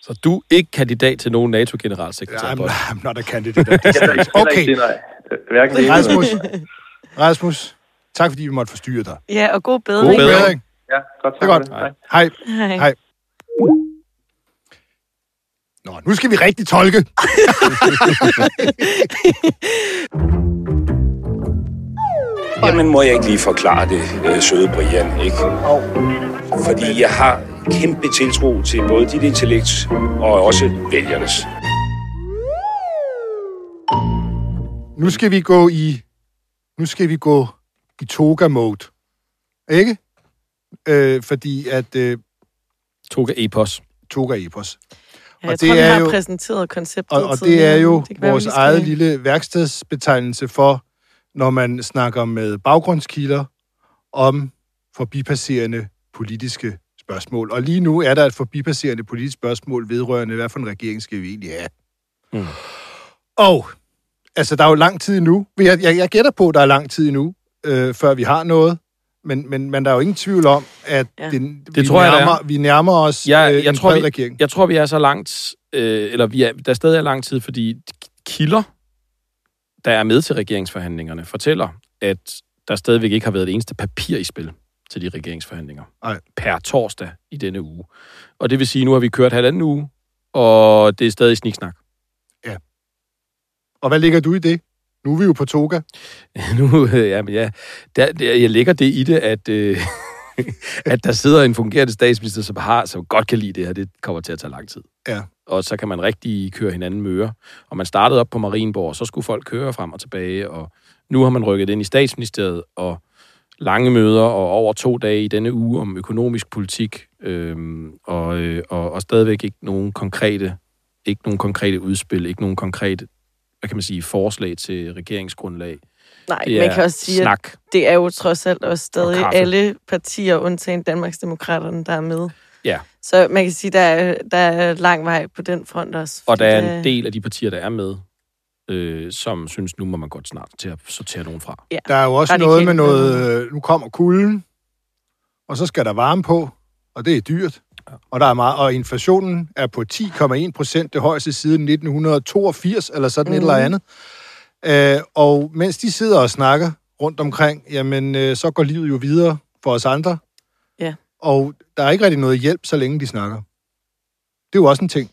Så du er ikke kandidat til nogen NATO-generalsekretær? I'm, Ja, I'm not a candidate. Okay. det, det eller Rasmus, det Rasmus, tak fordi vi måtte forstyrre dig. Ja, og god bedring. God bedring. Ja, godt. Det er tak godt. Hej. Hej. Hej. Hej. Nå, nu skal vi rigtig tolke. Jamen, må jeg ikke lige forklare det, øh, søde Brian, ikke? Fordi jeg har kæmpe tiltro til både dit intellekt og også vælgernes. Nu skal vi gå i... Nu skal vi gå i toga-mode. Ikke? Øh, fordi at øh, Toga Epos. toga-epos. Ja, Og jeg det tror, vi er har jo- præsenteret konceptet Og, og det tidligere. er jo være, vores skal- eget lille værkstedsbetegnelse for, når man snakker med baggrundskilder om forbipasserende politiske spørgsmål. Og lige nu er der et forbipasserende politisk spørgsmål vedrørende, hvad for en regering skal vi egentlig have. Mm. Og, altså, der er jo lang tid endnu. Jeg, jeg, jeg gætter på, at der er lang tid endnu, øh, før vi har noget. Men, men, men der er jo ingen tvivl om, at Ja. ja. det, vi, tror jeg, er. nærmer, vi nærmer os Jeg- øh, jeg en tror, vi- regering. Jeg tror, vi er så langt, øh, eller vi er, der stadig er lang tid, fordi kilder, der er med til regeringsforhandlingerne, fortæller, at der stadigvæk ikke har været det eneste papir i spil til de regeringsforhandlinger. Nej. Per torsdag i denne uge. Og det vil sige, at nu har vi kørt halvanden uge, og det er stadig sniksnak. Og hvad ligger du i det? Nu er vi jo på toga. nu, øh, ja, men ja, der, der, jeg lægger det i det, at, øh, at der sidder en fungerende statsminister, som, har, som godt kan lide det her. Det kommer til at tage lang tid. Ja. Og så kan man rigtig køre hinanden møre. Og man startede op på Marienborg, og så skulle folk køre frem og tilbage. Og nu har man rykket ind i statsministeriet, og lange møder og over to dage i denne uge om økonomisk politik, øhm, og, øh, og, og stadigvæk ikke nogen konkrete, ikke nogen konkrete udspil, ikke nogen konkrete, hvad kan man sige, forslag til regeringsgrundlag. Nej, Det man kan også sige, at snak. det er jo trods alt også Og stadig kaffe. alle partier, undtagen Danmarksdemokraterne, der er med. Ja. Så man kan sige, der er, der er lang vej på den front også. Og der er en del af de partier, der er med, øh, som synes, nu må man godt snart til at sortere nogen fra. Der er jo også noget med noget, øh, nu kommer kulden, og så skal der varme på, og det er dyrt. Og, der er meget, og inflationen er på 10,1 procent, det højeste siden 1982, eller sådan mm. et Mhm. eller andet. Øh, og mens de sidder og snakker rundt omkring, jamen, øh, så går livet jo videre for os andre. Ja. Og der er ikke rigtig noget hjælp, så længe de snakker. Det er jo også en ting.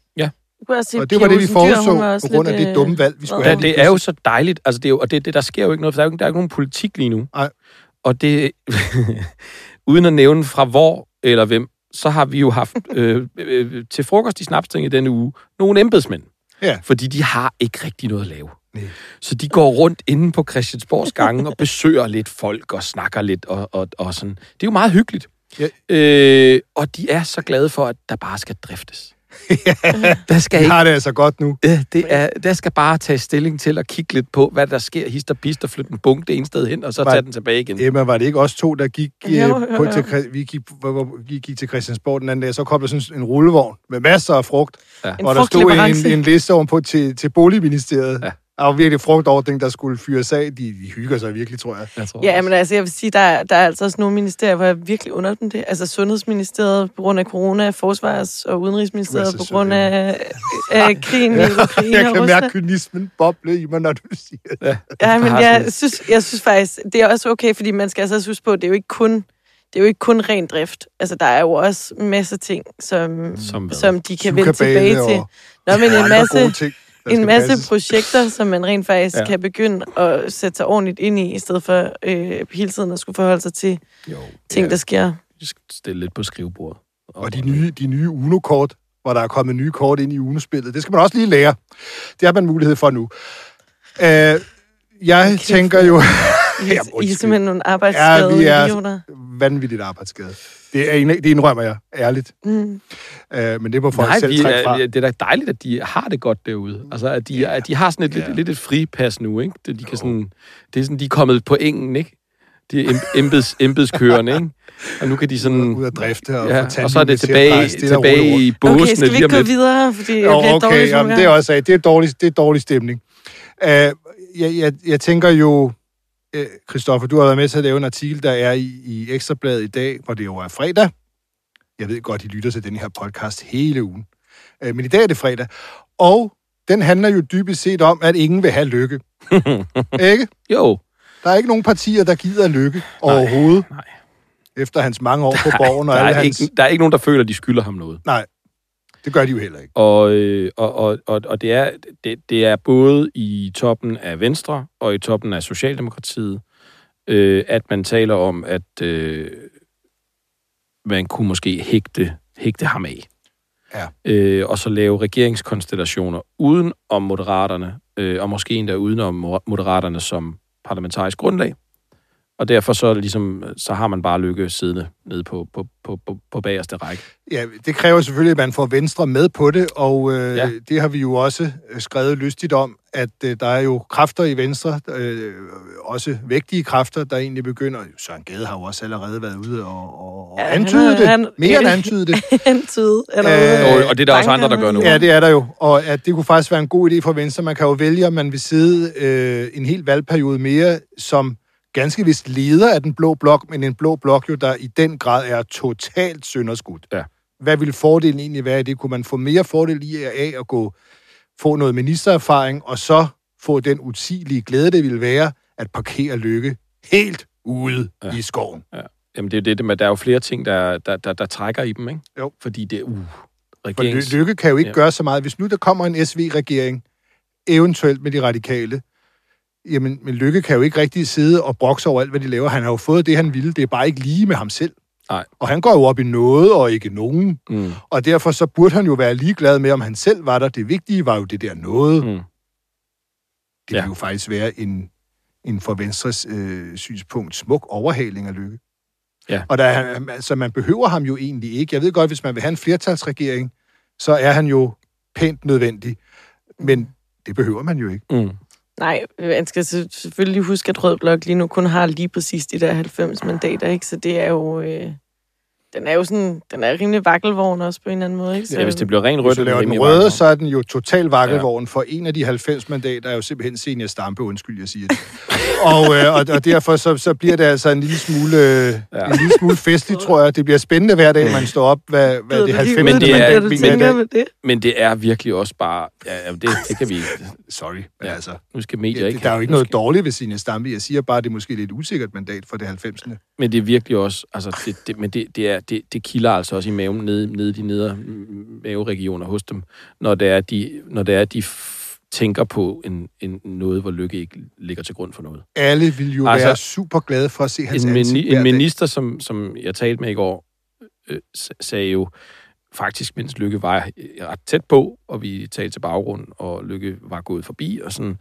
Også sige, Og det var det, vi også på grund af det dumme valg, vi skulle. Ja, have. det er jo så dejligt. Altså, det er jo, og det, det, der sker jo ikke noget, for der er jo ikke, der er ikke nogen politik lige nu. Nej. Og det, uden at nævne fra hvor eller hvem, så har vi jo haft øh, øh, til frokost i Snapstinget denne uge nogle embedsmænd. Ja. Fordi de har ikke rigtig noget at lave. Nej. Så de går rundt inde på Christiansborgs gange og besøger lidt folk og snakker lidt og, og, og sådan. Det er jo meget hyggeligt. Ja. Øh, og de er så glade for, at der bare skal driftes. Der skal ikke har det altså godt nu. Ja, det er, der skal bare tage stilling til at kigge lidt på, hvad der sker. Hist og pist og flytte en bunke det ene sted hen, og så Var- tage den tilbage igen. Emma, var det ikke os to, der gik, Jo, øh, jo, på jo. til, vi gik, hvor, hvor, vi gik til Christiansborg den anden dag, så kom der sådan en rullevogn med masser af frugt, Ja. En og der stod en, en liste ovenpå til, til Boligministeriet. Ja. Der var virkelig frugtordning, der skulle fyres af. De, de hygger sig virkelig, tror jeg. Jeg tror Ja, også. men altså, jeg vil sige, der er, der er altså også nogle ministerier, hvor jeg virkelig under dem det. Altså Sundhedsministeriet på grund af corona, Forsvars- og Udenrigsministeriet er på så grund af, af krigen i Ukraine Jeg kan Rusland. mærke kynismen boble i mig, når du siger det. Ja, men har jeg synes, jeg synes faktisk, det er også okay, fordi man skal altså også huske på, at det er jo ikke kun, det er jo ikke kun ren drift. Altså, der er jo også en masse ting, som, Som hvad? som de kan vende tilbage til. Nå, men en masse, gode ting, en masse passes. projekter, som man rent faktisk Ja. kan begynde at sætte sig ordentligt ind i, i stedet for øh, hele tiden at skulle forholde sig til Jo, ting, ja, der sker. vi skal stille lidt på skrivebordet. Og de nye, de nye Uno-kort, hvor der er kommet nye kort ind i Uno-spillet, det skal man også lige lære. Det har man mulighed for nu. Øh, jeg Okay, tænker jo... I, Ja, I er simpelthen nogle arbejdsskadede Ja, vi er- idioter. vanvittigt arbejdsskade. Det, er, det indrømmer jeg, ærligt. Mm. Øh, men det må folk Nej, selv vi, trække fra. er, det er da dejligt, at de har det godt derude. Altså, at de, at de har sådan et, Ja. lidt, lidt et fripas nu, ikke? Det, de kan sådan, det er sådan, de er kommet på engen, ikke? De er em- embeds, embedskørende, ikke? Og nu kan de sådan... ud at drifte og ja, og så er det tilbage, og roligt tilbage i båsene Okay, skal vi ikke gå videre, fordi jeg bliver okay, dårlig jamen, det er også det er dårlig, det er dårlig stemning. Uh, jeg, jeg, jeg tænker jo, uh, Christoffer, du har været med til at lave en artikel, der er i, i Ekstrabladet i dag, hvor det jo er fredag. Jeg ved godt, I lytter til den her podcast hele ugen. Uh, men i dag er det fredag. Og den handler jo dybest set om, at ingen vil have lykke. ikke? Jo, Der er ikke nogen partier, der gider lykke overhovedet. nej. Efter hans mange år på borgen og der, alle er hans... ikke, der er ikke nogen, der føler, at de skylder ham noget. Nej, det gør de jo heller ikke. Og, øh, og, og, og, og det, er, det, det er både i toppen af Venstre og i toppen af Socialdemokratiet, øh, at man taler om, at øh, man kunne måske hægte, hægte ham af. Ja. Øh, og så lave regeringskonstellationer uden om moderaterne, øh, og måske endda uden om moderaterne som parlamentarisk grundlag. Og derfor så, ligesom, så har man bare lykke siddende nede på, på, på, på, på bagerste række. Ja, det kræver selvfølgelig, at man får Venstre med på det, og øh, Ja. det har vi jo også øh, skrevet lystigt om, at øh, der er jo kræfter i Venstre, øh, også vægtige kræfter, der egentlig begynder... Søren Gade har jo også allerede været ude og, og, og Ja, han antyde det. han- Mere end antyde det. Antyde. Eller Øh, Og, det er der også andre, der gør nu. Ja, det er der jo. Og at det kunne faktisk være en god idé for Venstre. Man kan jo vælge, om man vil sidde øh, en hel valgperiode mere som ganske vist leder af den blå blok, men en blå blok jo, der i den grad er totalt sønderskudt. Ja. Hvad ville fordelen egentlig være i det? Kunne man få mere fordel i af at gå, få noget ministererfaring, og så få den utilige glæde, det ville være at parkere lykke helt ude Ja. ja. i skoven? Jamen, det er det, men der er jo flere ting, der, der, der, der trækker i dem, ikke? Jo. Fordi det er, uh, For regerings... Ly- Lykke kan jo ikke Ja. ja. gøre så meget. Hvis nu der kommer en SV-regering, eventuelt med de radikale, jamen, men Lykke kan jo ikke rigtig sidde og brokse over alt, hvad de laver. Han har jo fået det, han ville. Det er bare ikke lige med ham selv. Nej. Og han går jo op i noget og ikke nogen. Mm. Og derfor så burde han jo være ligeglad med, om han selv var der. Det vigtige var jo det der noget. Mm. Det Ja. vil jo faktisk være en, en for Venstres øh, synspunkt smuk overhaling af Lykke. Ja. Og der, er han- altså, man behøver ham jo egentlig ikke. Jeg ved godt, hvis man vil have en flertalsregering, så er han jo pænt nødvendig. Men det behøver man jo ikke. Mm. Nej, man skal selvfølgelig huske, at Rød Blok lige nu kun har lige præcis de der 90 mandater, ikke? Så det er jo... Øh, den er jo sådan... Den er rimelig vakkelvogn også på en eller anden måde, ikke? Så, Ja, hvis det bliver rent rødt, det laver den rimelig røde, varmt. så er den jo total vakkelvogn, ja. for en af de 90 mandater er jo simpelthen Senior Stampe, undskyld, jeg siger det. og, øh, og, og derfor så, så bliver det altså en lille smule, øh, ja. en lille smule festligt, tror jeg. Det bliver spændende hver dag, man står op, hvad, hvad det 90 Men det er- mandat mener i dag. Men det er virkelig også bare... Ja, det, det kan vi ikke. Sorry, men Ja. altså... Nu skal medier Ja, ikke... det, der er jo ikke noget skal- dårligt ved Senior Stampe. Jeg siger bare, at det er måske lidt usikkert mandat for det 90. Men det er virkelig også, altså, det, det, men det, det, er, det, det kilder altså også i maven, nede, nede i de nedre maveregioner hos dem, når det er, de, når det er, de tænker på en, en noget, hvor lykke ikke ligger til grund for noget. Alle vil jo Altså, være super glade for at se hans En, ansigt en dag. minister, som, som jeg talte med i går, øh, sagde jo faktisk, mens Lykke var ret tæt på, og vi talte til baggrund, og Lykke var gået forbi, og sådan,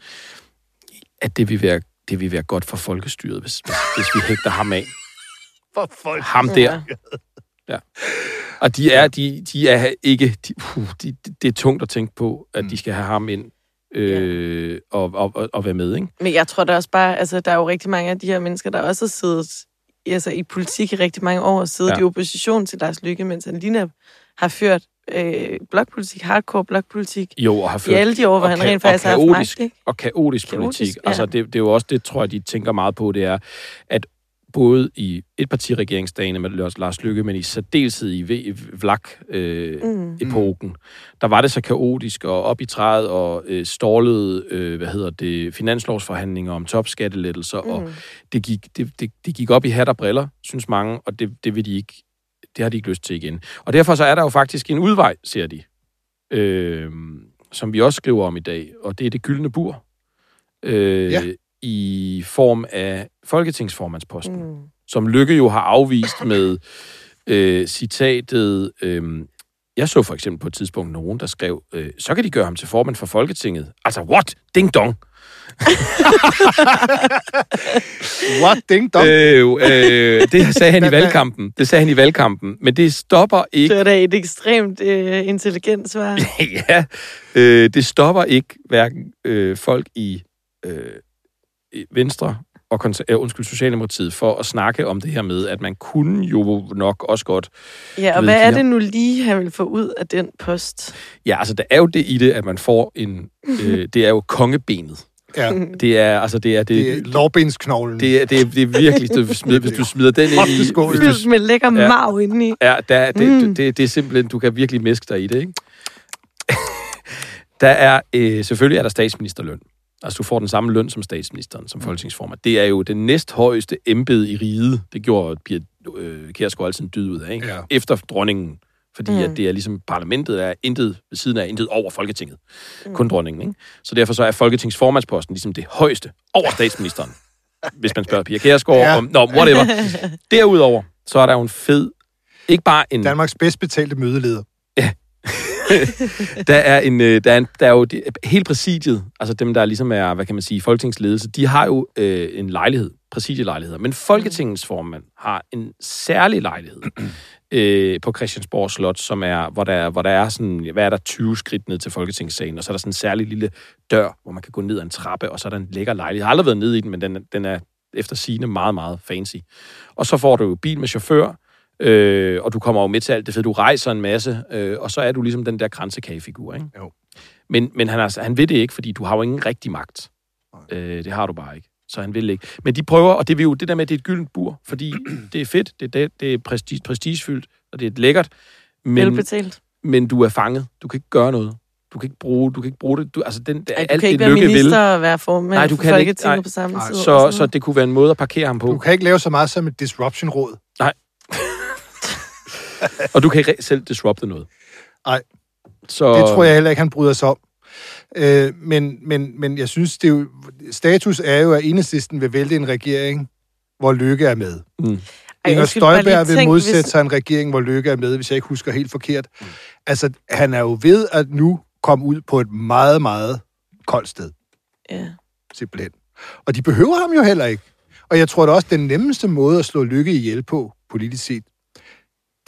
at det vil være, det vil være godt for folkestyret, hvis, hvis, hvis vi hægter ham af. For folk. Ham der. Ja. Og de er, de, de er ikke... De, uh, de, det er tungt at tænke på, at de skal have ham ind øh, og, og, og, og være med, ikke? Men jeg tror da også bare, altså der er jo rigtig mange af de her mennesker, der også har siddet altså, i politik i rigtig mange år, og siddet Ja. ja. i opposition til Lars Lykke, mens han lige har ført øh, blokpolitik, hardcore blokpolitik, Jo, og har i ført alle de år, hvor han rent faktisk har haft kaotisk, magt, ikke? og kaotisk, Kaotisk, politik. ja. Altså, det, det er jo også det, tror jeg, de tænker meget på, det er, at både i etpartiregeringsdagene med Lars- Lars Lykke, men i særdeleshed i VLAK-epoken, øh, Mm. der var det så kaotisk og op i træet og øh, stålede, øh, hvad hedder det, finanslovsforhandlinger om topskattelettelser, mm. og det gik, det, det, det gik op i hat og briller, synes mange, og det, det vil de ikke, det har de ikke lyst til igen. Og derfor så er der jo faktisk en udvej, siger de, øh, som vi også skriver om i dag, og det er det gyldne bur, øh, Ja. I form af folketingsformandsposten Mm. som Lykke jo har afvist med øh, citatet... Øh, jeg så for eksempel på et tidspunkt nogen, der skrev, øh, så kan de gøre ham til formand for Folketinget. Altså, what? Ding dong. What ding dong? Øh, øh, det sagde han i valgkampen. Det sagde han i valgkampen. Men det stopper ikke... Det er da et ekstremt øh, intelligent svar. ja, øh, det stopper ikke hverken øh, folk i, øh, i Venstre og konser- øh, undskyld, Socialdemokratiet for at snakke om det her med, at man kunne jo nok også godt Ja, og hvad er det nu lige, han vil få ud af den post? Ja, altså der er jo det i det, at man får en... Øh, det er jo kongebenet. Ja, Det er, altså det er... Det, det er lårbensknoglen. det, er, det, er, det er virkelig, du smider, hvis du smider den ind i... Du, Fyldt med lækker Ja. ja. marv indeni. ja, der, det, Mm. det, det, det er simpelthen... Du kan virkelig mæske dig i det, ikke? der er... Øh, selvfølgelig er der statsministerløn. Altså, du får den samme løn som statsministeren, som folketingsformand. Det er jo det næsthøjeste embede i riget. Det gjorde Pia øh, Kjærsgaard altid en dyd ud af, ikke? Ja. Efter dronningen. Fordi mm. Mm. at det er ligesom, parlamentet er intet ved siden af, intet over Folketinget. Mm. Kun dronningen, ikke? Så derfor så er folketingsformandsposten ligesom det højeste over statsministeren. hvis man spørger Pia Kjærsgaard ja. om, nå, whatever. Derudover, så er der jo en fed, ikke bare en, Danmarks bedst betalte mødeleder. der er en, øh, der er, en, der er jo det, hele præsidiet, altså dem, der ligesom er, hvad kan man sige, folketingsledelse, de har jo øh, en lejlighed, præsidielejligheder. Men Folketingets formand har en særlig lejlighed øh, på Christiansborg Slot, som er, hvor der, er- hvor der er sådan, hvad er der, 20 skridt ned til Folketingssalen, og så er der sådan en særlig lille dør, hvor man kan gå ned ad en trappe, og så er der en lækker lejlighed. Jeg har aldrig været nede i den, men den, den er efter sigende meget, meget fancy. Og så får du jo bil med chauffør, Øh, og du kommer jo med til alt det fede. Du rejser en masse, øh, og så er du ligesom den der kransekagefigur, ikke? Jo. Men, men han, altså, han ved det ikke, fordi du har jo ingen rigtig magt. Øh, det har du bare ikke. Så han vil ikke. Men de prøver, og det er jo det der med, at det er et gyldent bur, fordi det er fedt, det er, det, det er prestige, prestigefyldt, og det er lækkert, men, Velbetalt. men du er fanget. Du kan ikke gøre noget. Du kan ikke bruge, du kan ikke bruge det. Du, altså den, Ej, du alt kan ikke det være lykke minister og være formand Nej, du for kan ikke. Nej. på samme Nej, tid. Så, så det kunne være en måde at parkere ham på. Du kan ikke lave så meget som et disruption-råd. Og du kan ikke selv disrupte noget. Nej. Så, Det tror jeg heller ikke, han bryder sig om. Øh, men, men, men jeg synes, det er jo, status er jo, at enhedslisten vil vælte en regering, hvor Lykke er med. Mm. Ej, Inger Støjberg vil tænk, modsætte hvis- sig en regering, hvor Lykke er med, hvis jeg ikke husker helt forkert. Altså, han er jo ved at nu komme ud på et meget, meget koldt sted, Ja. simpelthen. Og de behøver ham jo heller ikke. Og jeg tror da også, den nemmeste måde at slå Lykke ihjel på, politisk set,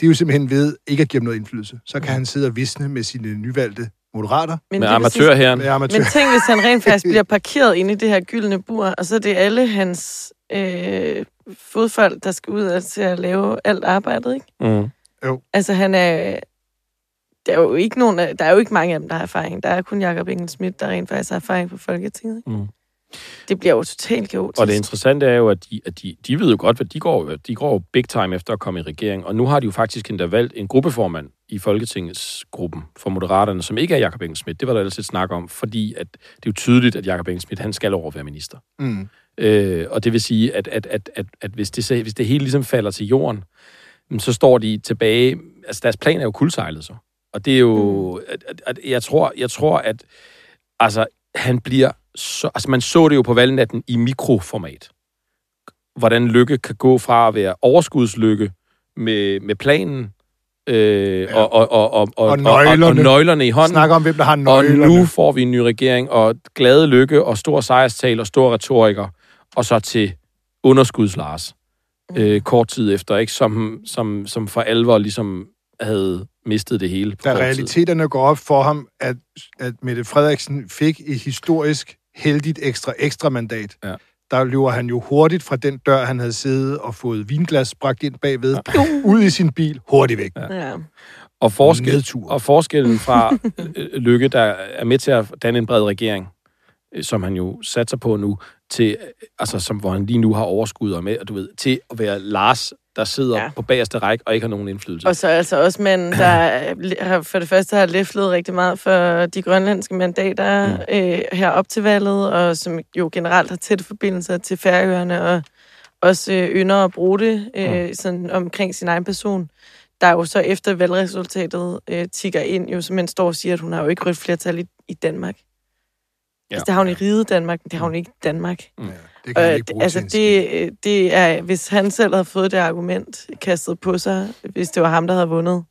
det er jo simpelthen ved ikke at give ham noget indflydelse. Så kan han sidde og visne med sine nyvalgte moderater. Men Med amatørherren. Med amatør. Men tænk, hvis han rent faktisk bliver parkeret inde i det her gyldne bur, og så er det alle hans øh, fodfolk, der skal ud og til at lave alt arbejdet, ikke? Mm. Altså, han er... Der er jo ikke nogen, af- der er jo ikke mange af dem, der har erfaring. Der er kun Jacob Engel Schmidt, der rent faktisk har erfaring på Folketinget. Ikke? Mm. Det bliver jo totalt kaotisk. Og det interessante er jo, at de, at de, de ved jo godt, hvad de går, de går jo big time efter at komme i regering. Og nu har de jo faktisk endda valgt en gruppeformand i Folketingets gruppen for Moderaterne, som ikke er Jakob Engelsmidt. Det var der ellers lidt snak om, fordi at det er jo tydeligt, at Jakob Engelsmidt, han skal over at være minister. Mm. Øh, og det vil sige, at, at, at, at, at hvis, det, hvis det hele ligesom falder til jorden, så står de tilbage... Altså, deres plan er jo kuldsejlet så. Og det er jo... At, at, at, jeg, tror, jeg tror, at altså, han bliver... Så, altså, man så det jo på valgnatten i mikroformat. Hvordan Lykke kan gå fra at være overskudslykke med, med planen, øh, Ja. og, og, og, og, og, Og nøglerne. og, og nøglerne i hånden. Snak om, hvem der har Og nøglerne. nu får vi en ny regering, og glade lykke, og stor sejrstal, og stor retoriker, og så til underskuds Lars, øh, kort tid efter, ikke? Som, som, som for alvor ligesom havde mistet det hele på da realiteterne går op for ham, at, at Mette Frederiksen fik et historisk heldigt ekstra ekstra mandat. Ja. Der løber han jo hurtigt fra den dør, han havde siddet og fået vinglas bragt ind bagved, ud i sin bil, hurtigt væk. Ja. Ja. Og, forskel, Nedtur. og forskellen fra øh, Lykke, der er med til at danne en bred regering, øh, som han jo satser på nu, til, øh, altså, som, hvor han lige nu har overskud og med, og du ved, til at være Lars, der sidder ja. På bagerste række og ikke har nogen indflydelse. Og så altså også manden, der har, for det første har læflet rigtig meget for de grønlandske mandater mm. øh, her op til valget, og som jo generelt har tætte forbindelser til Færøerne, og også øh, ynder at bruge det øh, sådan omkring sin egen person. Der jo så efter valgresultatet øh, tigger ind, jo som står og siger, at hun har jo ikke rødt flertal i, i Danmark. Ja. Altså, det har hun i riget Danmark, men det har hun ikke i Danmark. Ja, det kan Øh, ikke bruge altså, det, øh, det er, hvis han selv havde fået det argument kastet på sig, hvis det var ham, der havde vundet,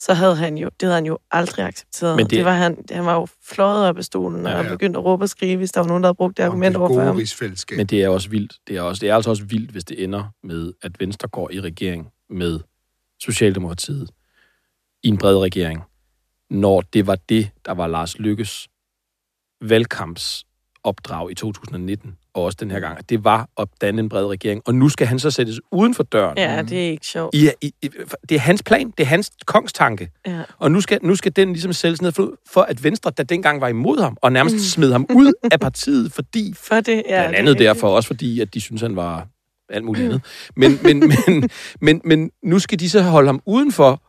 så havde han jo, det havde han jo aldrig accepteret. Men det- det, var han, han var jo fløjet op af stolen Ja, og ja. begyndt at råbe og skrive, hvis der var nogen, der havde brugt det argument over for ham. Men det er også vildt. Det er, også, det er altså også vildt, hvis det ender med, at Venstre går i regering med Socialdemokratiet i en bred regering, når det var det, der var Lars Lykkes valgkampsopdrag i 2019, og også den her gang. Det var at danne en bred regering, og nu skal han så sættes uden for døren. Ja, det er ikke sjovt. I, i, i, det er hans plan, det er hans kongstanke. Ja. Og nu skal, nu skal den ligesom sælges ned for, for at Venstre, der dengang var imod ham, og nærmest smed ham ud af partiet, fordi For det, ja, Blandt det er andet derfor, også fordi, at de synes, han var alt muligt andet. Men, men, men, men, men nu skal de så holde ham udenfor,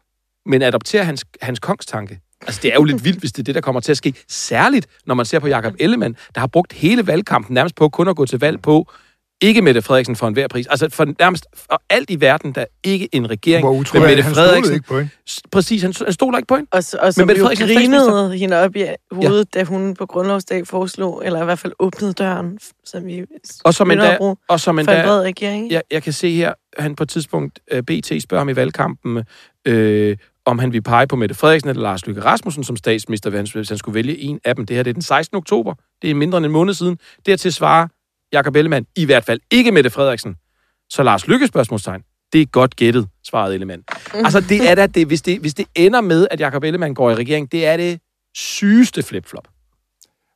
men adoptere hans, hans kongstanke. Altså, det er jo lidt vildt, hvis det er det, der kommer til at ske. Særligt, når man ser på Jakob Ellemann, der har brugt hele valgkampen nærmest på kun at gå til valg på, ikke Mette Frederiksen for enhver pris. Altså, for nærmest for alt i verden, der er ikke en regering Hvor med utroværdigt, Mette han Frederiksen. ikke på hende. Præcis, han, han stoler ikke på hende. Og, så- og så Mette jo Frederiksen er grinede hende op i hovedet, ja. da hun på grundlovsdag foreslog, eller i hvert fald åbnede døren, som vi Og som endda, og som for en endda bred regering. jeg, jeg kan se her, han på et tidspunkt, uh, BT spørger ham i valgkampen, øh, om han vil pege på Mette Frederiksen eller Lars Løkke Rasmussen som statsminister, hvis han, hvis han skulle vælge en af dem. Det her det er den 16. oktober. Det er mindre end en måned siden. Dertil svarer Jakob Ellemann, i hvert fald ikke Mette Frederiksen. Så Lars Lykke spørgsmålstegn. Det er godt gættet, svarede Ellemann. Altså, det er da det, hvis det, hvis det ender med, at Jakob Ellemann går i regering, det er det sygeste flipflop.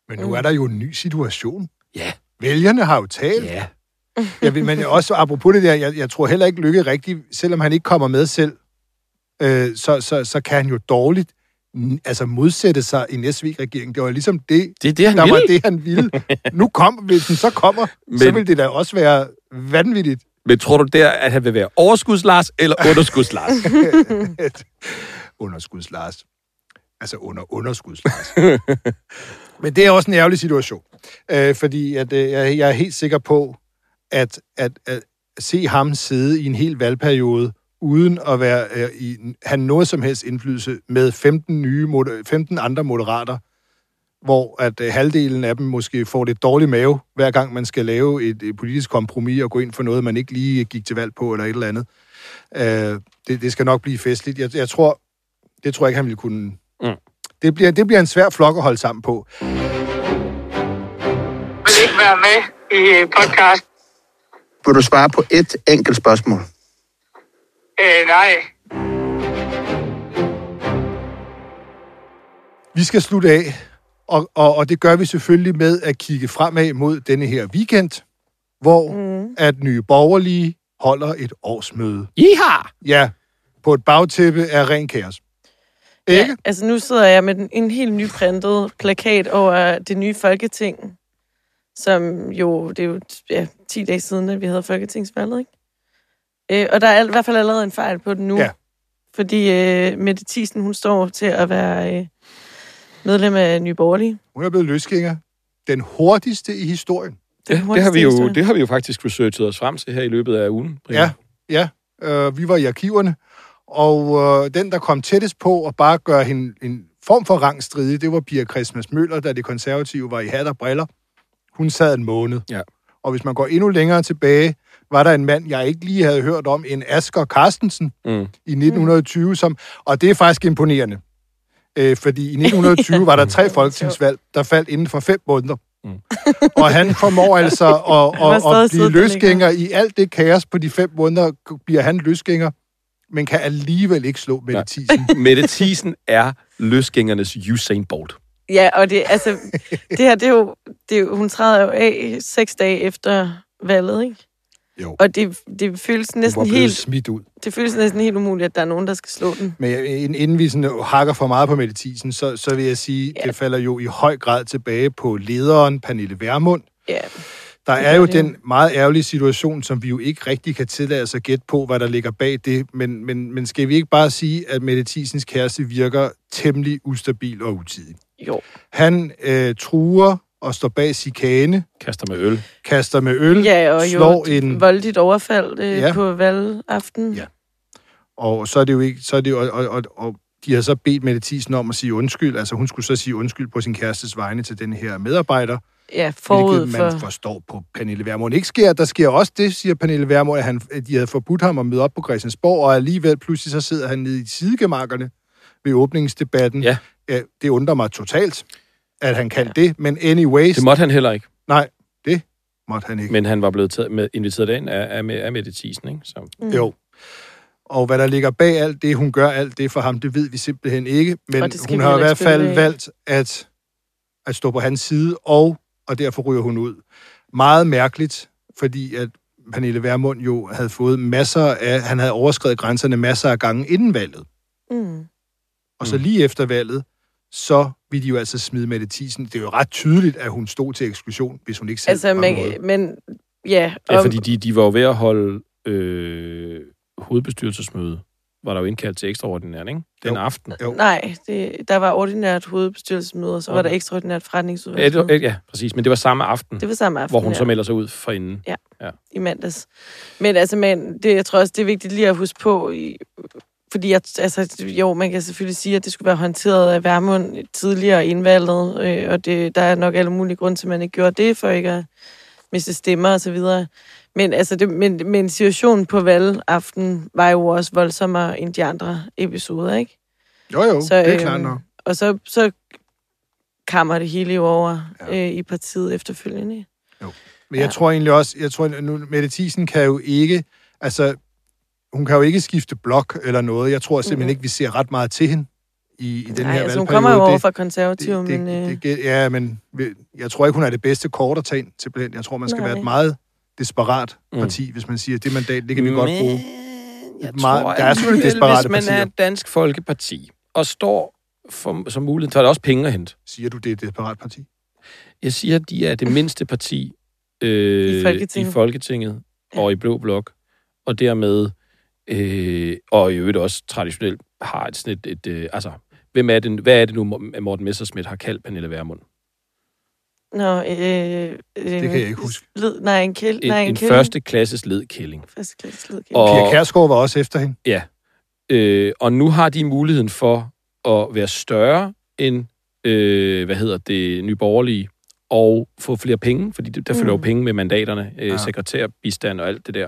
Men nu er der jo en ny situation. Ja. Vælgerne har jo talt. Ja. Jeg vil, men også apropos det der, jeg, jeg tror heller ikke Lykke rigtigt, selvom han ikke kommer med selv, øh, så, så, så kan han jo dårligt altså modsætte sig en SV-regering. Det var ligesom det, Det det, han der vil. var det, han ville. Nu kom, hvis den så kommer, men, så vil det da også være vanvittigt. Men tror du der, at han vil være overskuds Lars eller underskuds Lars? Underskuds Lars. Altså under underskuds Lars. Men det er også en ærgerlig situation. Øh, fordi at, øh, jeg, jeg er helt sikker på, at, at, at se ham sidde i en hel valgperiode, uden at være, øh, i, have noget som helst indflydelse med 15, nye, moder- 15 andre moderater, hvor at øh, halvdelen af dem måske får det dårligt mave, hver gang man skal lave et, et politisk kompromis og gå ind for noget, man ikke lige gik til valg på, eller et eller andet. Øh, det, det skal nok blive festligt. Jeg, jeg tror, det tror jeg ikke, han ville kunne... Mm. Det, bliver, det bliver en svær flok at holde sammen på. Vil ikke være med i podcast? Vil du svare på et enkelt spørgsmål? Øh, nej. Vi skal slutte af, og, og, og det gør vi selvfølgelig med at kigge fremad mod denne her weekend, hvor mm. at Nye Borgerlige holder et årsmøde. Iha! Ja, på et bagtæppe af ren kaos. Ikke? Ja, altså nu sidder jeg med den, en helt nyprintet plakat over det nye folketing, som jo, det er jo ja, 10 dage siden, at vi havde folketingsvalget, ikke? Øh, og der er i hvert fald allerede en fejl på den nu. Ja. Fordi øh, Mette Thiesen, hun står til at være øh, medlem af Nye Borgerlige. Hun er blevet løsgænger. Den hurtigste i historien. Ja, det, har vi jo, det har vi jo faktisk researchet os frem til her i løbet af ugen. Brian. Ja, ja. Øh, vi var i arkiverne, og øh, den, der kom tættest på at bare gøre hende en form for rangstridig, det var Pia Christmas Møller, da det konservative var i hat og briller. Hun sad en måned. Ja. Og hvis man går endnu længere tilbage, var der en mand, jeg ikke lige havde hørt om, en Asger Carstensen Mm. i 1920, som, og det er faktisk imponerende. Øh, fordi i 1920 var der tre folketingsvalg, der faldt inden for fem måneder. Mm. Og han formår altså at, at, at, at blive løsgænger i alt det kaos på de fem måneder, bliver han løsgænger, men kan alligevel ikke slå Mette. Thiesen. Mette Thiesen er løsgængernes Usain Bolt. Ja, og det, altså, det her, det er, jo, det er jo, hun træder jo af seks dage efter valget, ikke? Jo. Og det, det føles næsten helt, smidt ud. det føles næsten helt umuligt, at der er nogen, der skal slå den. Men inden vi sådan hakker for meget på Mette Thiesen, så, så vil jeg sige, Ja. det falder jo i høj grad tilbage på lederen, Pernille Vermund, Ja, Der er jo den meget ærgerlige situation, som vi jo ikke rigtig kan tillade os at gætte på, hvad der ligger bag det. Men, men, men skal vi ikke bare sige, at Mette Thiesens kæreste virker temmelig ustabil og utidig? jo. Han øh, truer og står bag chikane, Kaster med øl. kaster med øl, Ja, og slår jo en... voldeligt overfald øh, Ja. ja. på valgaften. Ja. Og så er det jo ikke... Så er det jo, og, og, og, og de har så bedt Mette Thiesen om at sige undskyld. Altså hun skulle så sige undskyld på sin kærestes vegne til den her medarbejder. ja forud hvilket man for... forstår på Pernille Vermund ikke sker. Der sker også det, siger Pernille Vermund, at, han, at de havde forbudt ham at møde op på Christiansborg, og alligevel pludselig så sidder han nede i sidegemakkerne ved åbningsdebatten. Ja. ja. Det undrer mig totalt, at han kan ja. det, men anyways, Det måtte han heller ikke. nej, det måtte han ikke. Men han var blevet taget med, inviteret ind af, af, af Mette Thiesen, ikke? Så, Mm. Jo. Og hvad der ligger bag alt det, hun gør alt det for ham, det ved vi simpelthen ikke. Men hun har i hvert fald valgt at, at stå på hans side, og, og derfor ryger hun ud. Meget mærkeligt, fordi at Pernille Vermund jo havde fået masser af, han havde overskrevet grænserne masser af gange inden valget. Mm. Og så Mm. lige efter valget, så ville de jo altså smide Mette Thiesen. Det er jo ret tydeligt, at hun stod til eksklusion, hvis hun ikke selv Altså, var noget. men ja, ja, og, fordi de, de var jo ved at holde øh, hovedbestyrelsesmøde. Var der jo indkaldt til ekstraordinært, ikke? Den Jo. aften. Jo. nej, det, der var ordinært hovedbestyrelsesmøde, og så var Okay. der ekstraordinært Ja, forretningsudvalg. det, ja, præcis. Men det var samme aften, det var samme aften, hvor hun ja. så melder sig ud for inden. i mandags. Men altså, man, det, jeg tror også, det er vigtigt lige at huske på, i, fordi jeg, altså, jo, man kan selvfølgelig sige, at det skulle være håndteret af Værmund tidligere indvalget, øh, og det, der er nok alle mulige grunde til, at man ikke gjorde det, for ikke at miste stemmer og så videre. Men, altså, det, men, men situationen på valgaften var jo også voldsommere end de andre episoder, ikke? Jo, jo, Så, det er øhm, klart nok. Og så, så kammer det hele jo over Ja. øh, i partiet efterfølgende. Men jeg Ja. tror egentlig også, jeg tror, nu, Mette Thiesen kan jo ikke, altså, hun kan jo ikke skifte blok eller noget. Jeg tror simpelthen Mhm. ikke, vi ser ret meget til hende i, i den Nej, her altså, hun valgperiode. kommer jo over Det- fra konservative, det, det, men... Øh, det, det, ja, men jeg tror ikke, hun er det bedste kort at tage ind. Jeg tror, man skal Nej. være et meget desperat Mm. parti, hvis man siger, at det mandat, det kan vi godt bruge. Jeg Et meget- tror, der er selvfølgelig desperate Hvis man partier. er et dansk folkeparti og står for, som mulighed, så er der også penge at hente. Siger du, det er et desperat parti? Jeg siger, at de er det mindste parti øh, I Folketinget. i Folketinget og i Blå Blok, og dermed, øh, og i øvrigt også traditionelt, har et sådan et, et øh, altså, hvem er det, hvad er det nu, Morten Messerschmidt har kaldt Pernille Vermund? Nå, øh, øh, Det kan jeg ikke huske. Led, nej, en kæld. En, nej, en, en kælling. første klasses ledkælling. Første klasse ledkælling. Og- Pia Kærsgaard var også efter hende. Ja. Øh, og nu har de muligheden for at være større end øh, hvad hedder det, nyborgerlige, og få flere penge, fordi der følger jo Mm. penge med mandaterne, øh, Ja. ja. sekretærbistand og alt det der.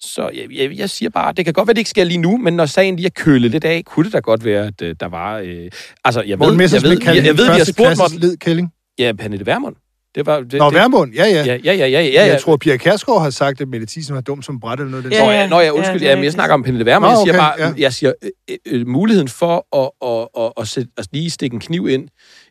Så jeg, jeg, jeg siger bare, det kan godt være, det ikke sker lige nu, men når sagen lige er kølet lidt af, kunne det da godt være, at øh, der var... Øh, altså, jeg ved, jeg ved, jeg, jeg, ved, vi har spurgt Morten... led kælling. Ja, Pernille Vermund. Det var... Det, Nå, det, Værmund, ja, ja. Ja, ja, ja, ja, ja, ja. Jeg tror, Pia Kærsgaard har sagt, at Mette Thiesen var dum som bræt eller noget. af den Ja, ja, nå, ja, undskyld. det er Ja, men jeg snakker om Pernille Vermund. Nå, jeg siger okay, bare, ja. jeg siger, øh, øh, muligheden for at, at, at, at, sætte, at lige stikke en kniv ind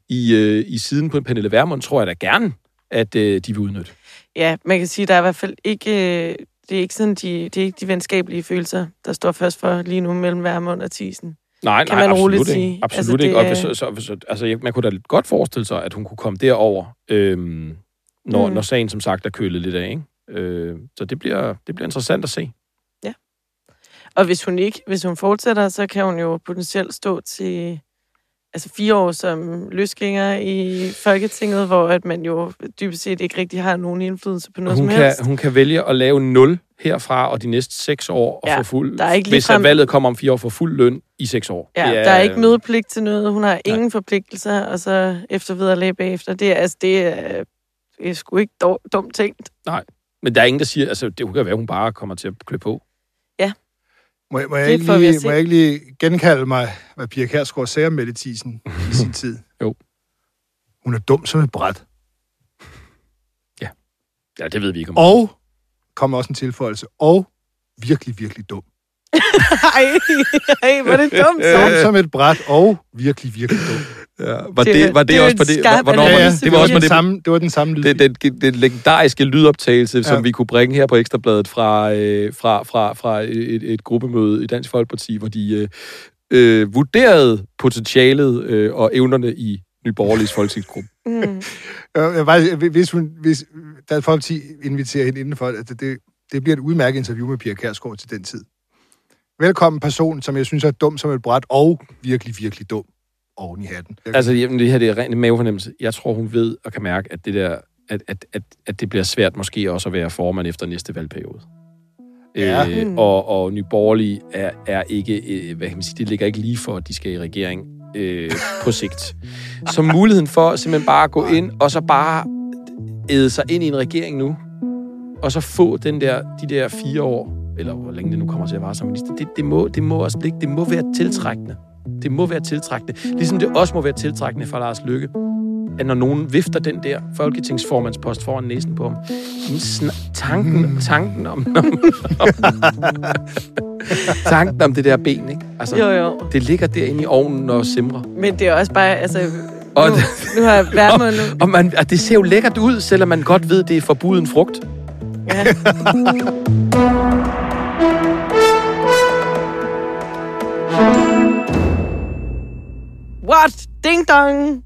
i, øh, i siden på Pernille Vermund, tror jeg da gerne, at øh, de vil udnytte. Ja, man kan sige, der er i hvert fald ikke... øh, Det er ikke sådan, de, det er ikke de venskabelige følelser, der står først for lige nu mellem Værmund og Tisen. Nej, Kan nej, man absolut ikke. sige. Absolut Altså, altså, ikke. det Og er- så, så, så, altså, man kunne da godt forestille sig, at hun kunne komme derover, øhm, når, Mm. når sagen som sagt er kølet lidt af. Ikke? Øh, så det bliver, det bliver interessant at se. Og hvis hun ikke, hvis hun fortsætter, så kan hun jo potentielt stå til altså fire år som løsgænger i Folketinget, hvor at man jo dybest set ikke rigtig har nogen indflydelse på noget Hun som kan, helst. hun kan vælge at lave 0 herfra og de næste seks år, og Ja, få fuld, der er ikke hvis at valget kommer om fire år, få fuld løn i seks år. Ja, Det der er ikke mødepligt til noget. Hun har ingen forpligtelser, og så efter videre bagefter. Det er, altså, det er, det er sgu ikke dum- dumt tænkt. Men der er ingen, der siger, altså det kan være, at hun bare kommer til at klø på. Må, jeg- må, jeg ikke lige, må jeg ikke lige genkalde mig, hvad Pia Kærsgaard sagde om Mette Thiesen i sin tid? Jo. Hun er dum som et bræt. Ja, det ved vi ikke om. Og, kommer også en tilføjelse, og virkelig, virkelig dum. Ej, ej, hvor er det dumt Dum som et bræt, og virkelig, virkelig dum. Ja, var Det- det, var det, det også på det, skarp hvornår var ja, det, det var også på den det, samme, det var den samme lyd. det, den, den, den legendariske lydoptagelse, som Ja. vi kunne bringe her på Ekstrabladet fra, øh, fra, fra, fra et, et gruppemøde i Dansk Folkeparti, hvor de øh, øh, vurderede potentialet øh, og evnerne i Nyborgerliges folketingsgruppe. Mm. Jeg var, hvis, hun, hvis Dansk Folkeparti inviterer hende indenfor, at det, det, det bliver et udmærket interview med Pia Kærsgaard til den tid. Velkommen person, som jeg synes er dum som et bræt, og virkelig, virkelig dum oven i hatten. Altså, jamen, det her det er rent mavefornemmelse. Jeg tror, hun ved og kan mærke, at det der, at, at, at, at det bliver svært måske også at være formand efter næste valgperiode. Ja. Øh, Mm. og, og Nye Borgerlige er, er ikke, øh, hvad kan man sige, det ligger ikke lige for, at de skal i regering øh, på sigt. Så muligheden for simpelthen bare at gå ind, og så bare æde sig ind i en regering nu, og så få den der, de der fire år, eller hvor længe det nu kommer til at vare som minister, det, det, må, det må også blive, det må være tiltrækkende. Det må være tiltrækkende. Ligesom det også må være tiltrækkende for Lars Lykke, at når nogen vifter den der folketingsformandspost foran næsen på ham, tanken, tanken om, om, om tanken om det der ben, ikke? Altså, Jo, jo. det ligger derinde i ovnen og simrer. Men det er også bare, altså... Og nu, det- nu har Værmund nu... Og, man, og det ser jo lækkert ud, selvom man godt ved, det er forbuden frugt. Ja. What? Ding dong!